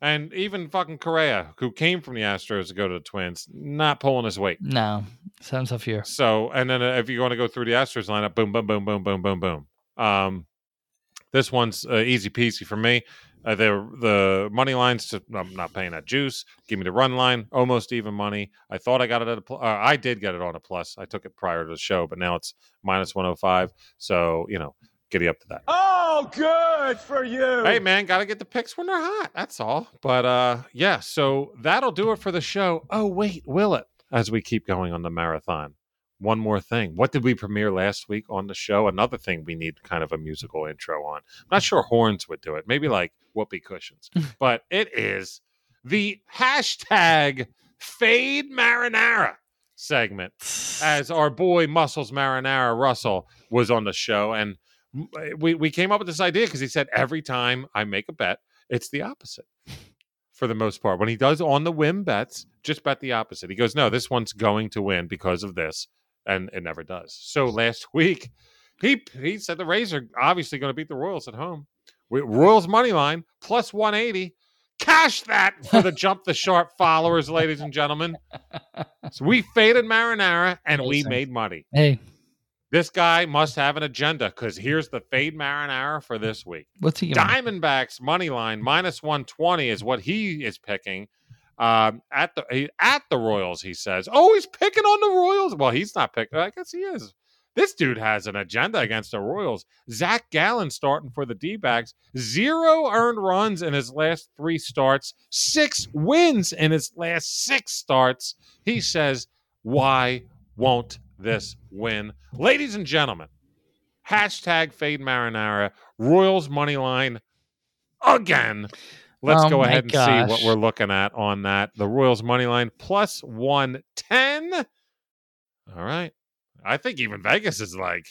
And even fucking Correa, who came from the Astros to go to the Twins, not pulling his weight. no. Sounds tough here. So, and then uh, if you want to go through the Astros lineup, boom, boom, boom, boom, boom, boom, boom. Um, this one's uh, easy peasy for me. Uh, the the money lines to I'm not paying that juice. Give me the run line, almost even money. I thought I got it at a pl- uh, I did get it on a plus. I took it prior to the show, but now it's minus 105. So you know, giddy up to that. Oh, good for you. Hey man, gotta get the picks when they're hot. That's all. But uh yeah, so that'll do it for the show. Oh wait, will it? As we keep going on the marathon. One more thing. What did we premiere last week on the show? Another thing we need kind of a musical intro on. I'm not sure horns would do it. Maybe like whoopee cushions. (laughs) but it is the hashtag fade marinara segment as our boy Muscles Marinara Russell was on the show, and we we came up with this idea because he said every time I make a bet, it's the opposite. For the most part, when he does on the whim bets, just bet the opposite. He goes, "No, this one's going to win because of this," and it never does. So last (laughs) week, he he said the Rays are obviously going to beat the Royals at home. We, Royals money line plus one eighty. Cash that for the jump the sharp followers, ladies and gentlemen. (laughs) So we faded marinara and we made money. Hey, This guy must have an agenda because here's the fade marinara for this week. what's he? Diamondbacks money line minus 120 is what he is picking. Um, at the at the Royals, he says. Oh, he's picking on the Royals. Well, he's not picking. I guess he is. This dude has an agenda against the Royals. Zach Gallen starting for the D backs. Zero earned runs in his last three starts, six wins in his last six starts. He says, Why won't this win? Ladies and gentlemen, hashtag fade marinara, Royals money line again. Let's Oh go ahead and see what we're looking at on that. The Royals money line plus 110. All right. I think even Vegas is like,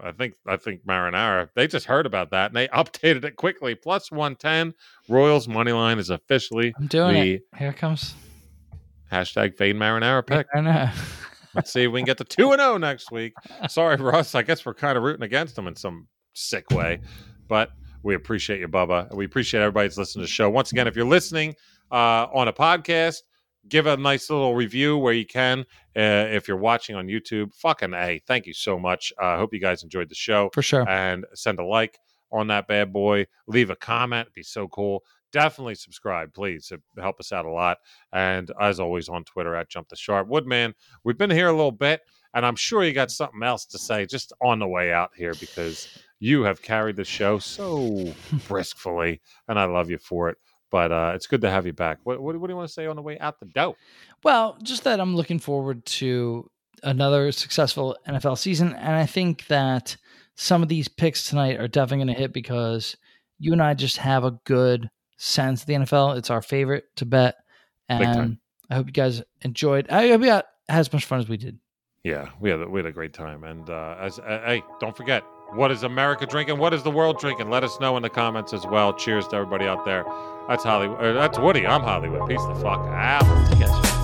I think I think marinara. They just heard about that and they (laughs) updated it quickly. Plus one ten. Royals money line is officially I'm doing the it. Here it comes. hashtag fade marinara pick. I know. Let's see if we can get to two and zero next week. Sorry, Russ. I guess we're kind of rooting against them in some sick way, but we appreciate you, Bubba. We appreciate everybody's listening to the show. Once again, if you're listening uh, on a podcast, give a nice little review where you can. Uh, if you're watching on YouTube, fucking a, thank you so much. I uh, hope you guys enjoyed the show For sure. and send a like on that bad boy. Leave a comment; It'd be so cool. Definitely subscribe, please. It help us out a lot. And as always, on Twitter at Jump the Sharp Woodman. We've been here a little bit, and I'm sure you got something else to say just on the way out here because you have carried the show so briskly, and I love you for it. But uh, it's good to have you back. What, what, what do you want to say on the way out the door? Well, just that I'm looking forward to another successful NFL season. And I think that some of these picks tonight are definitely going to hit because you and I just have a good sense of the NFL. It's our favorite to bet. And I hope you guys enjoyed. I hope you had as much fun as we did. Yeah, we had a, we had a great time. And uh, as uh, hey, don't forget, what is America drinking? What is the world drinking? Let us know in the comments as well. Cheers to everybody out there. That's Hollywood. Uh, that's Woody. I'm Hollywood. Peace the fuck out.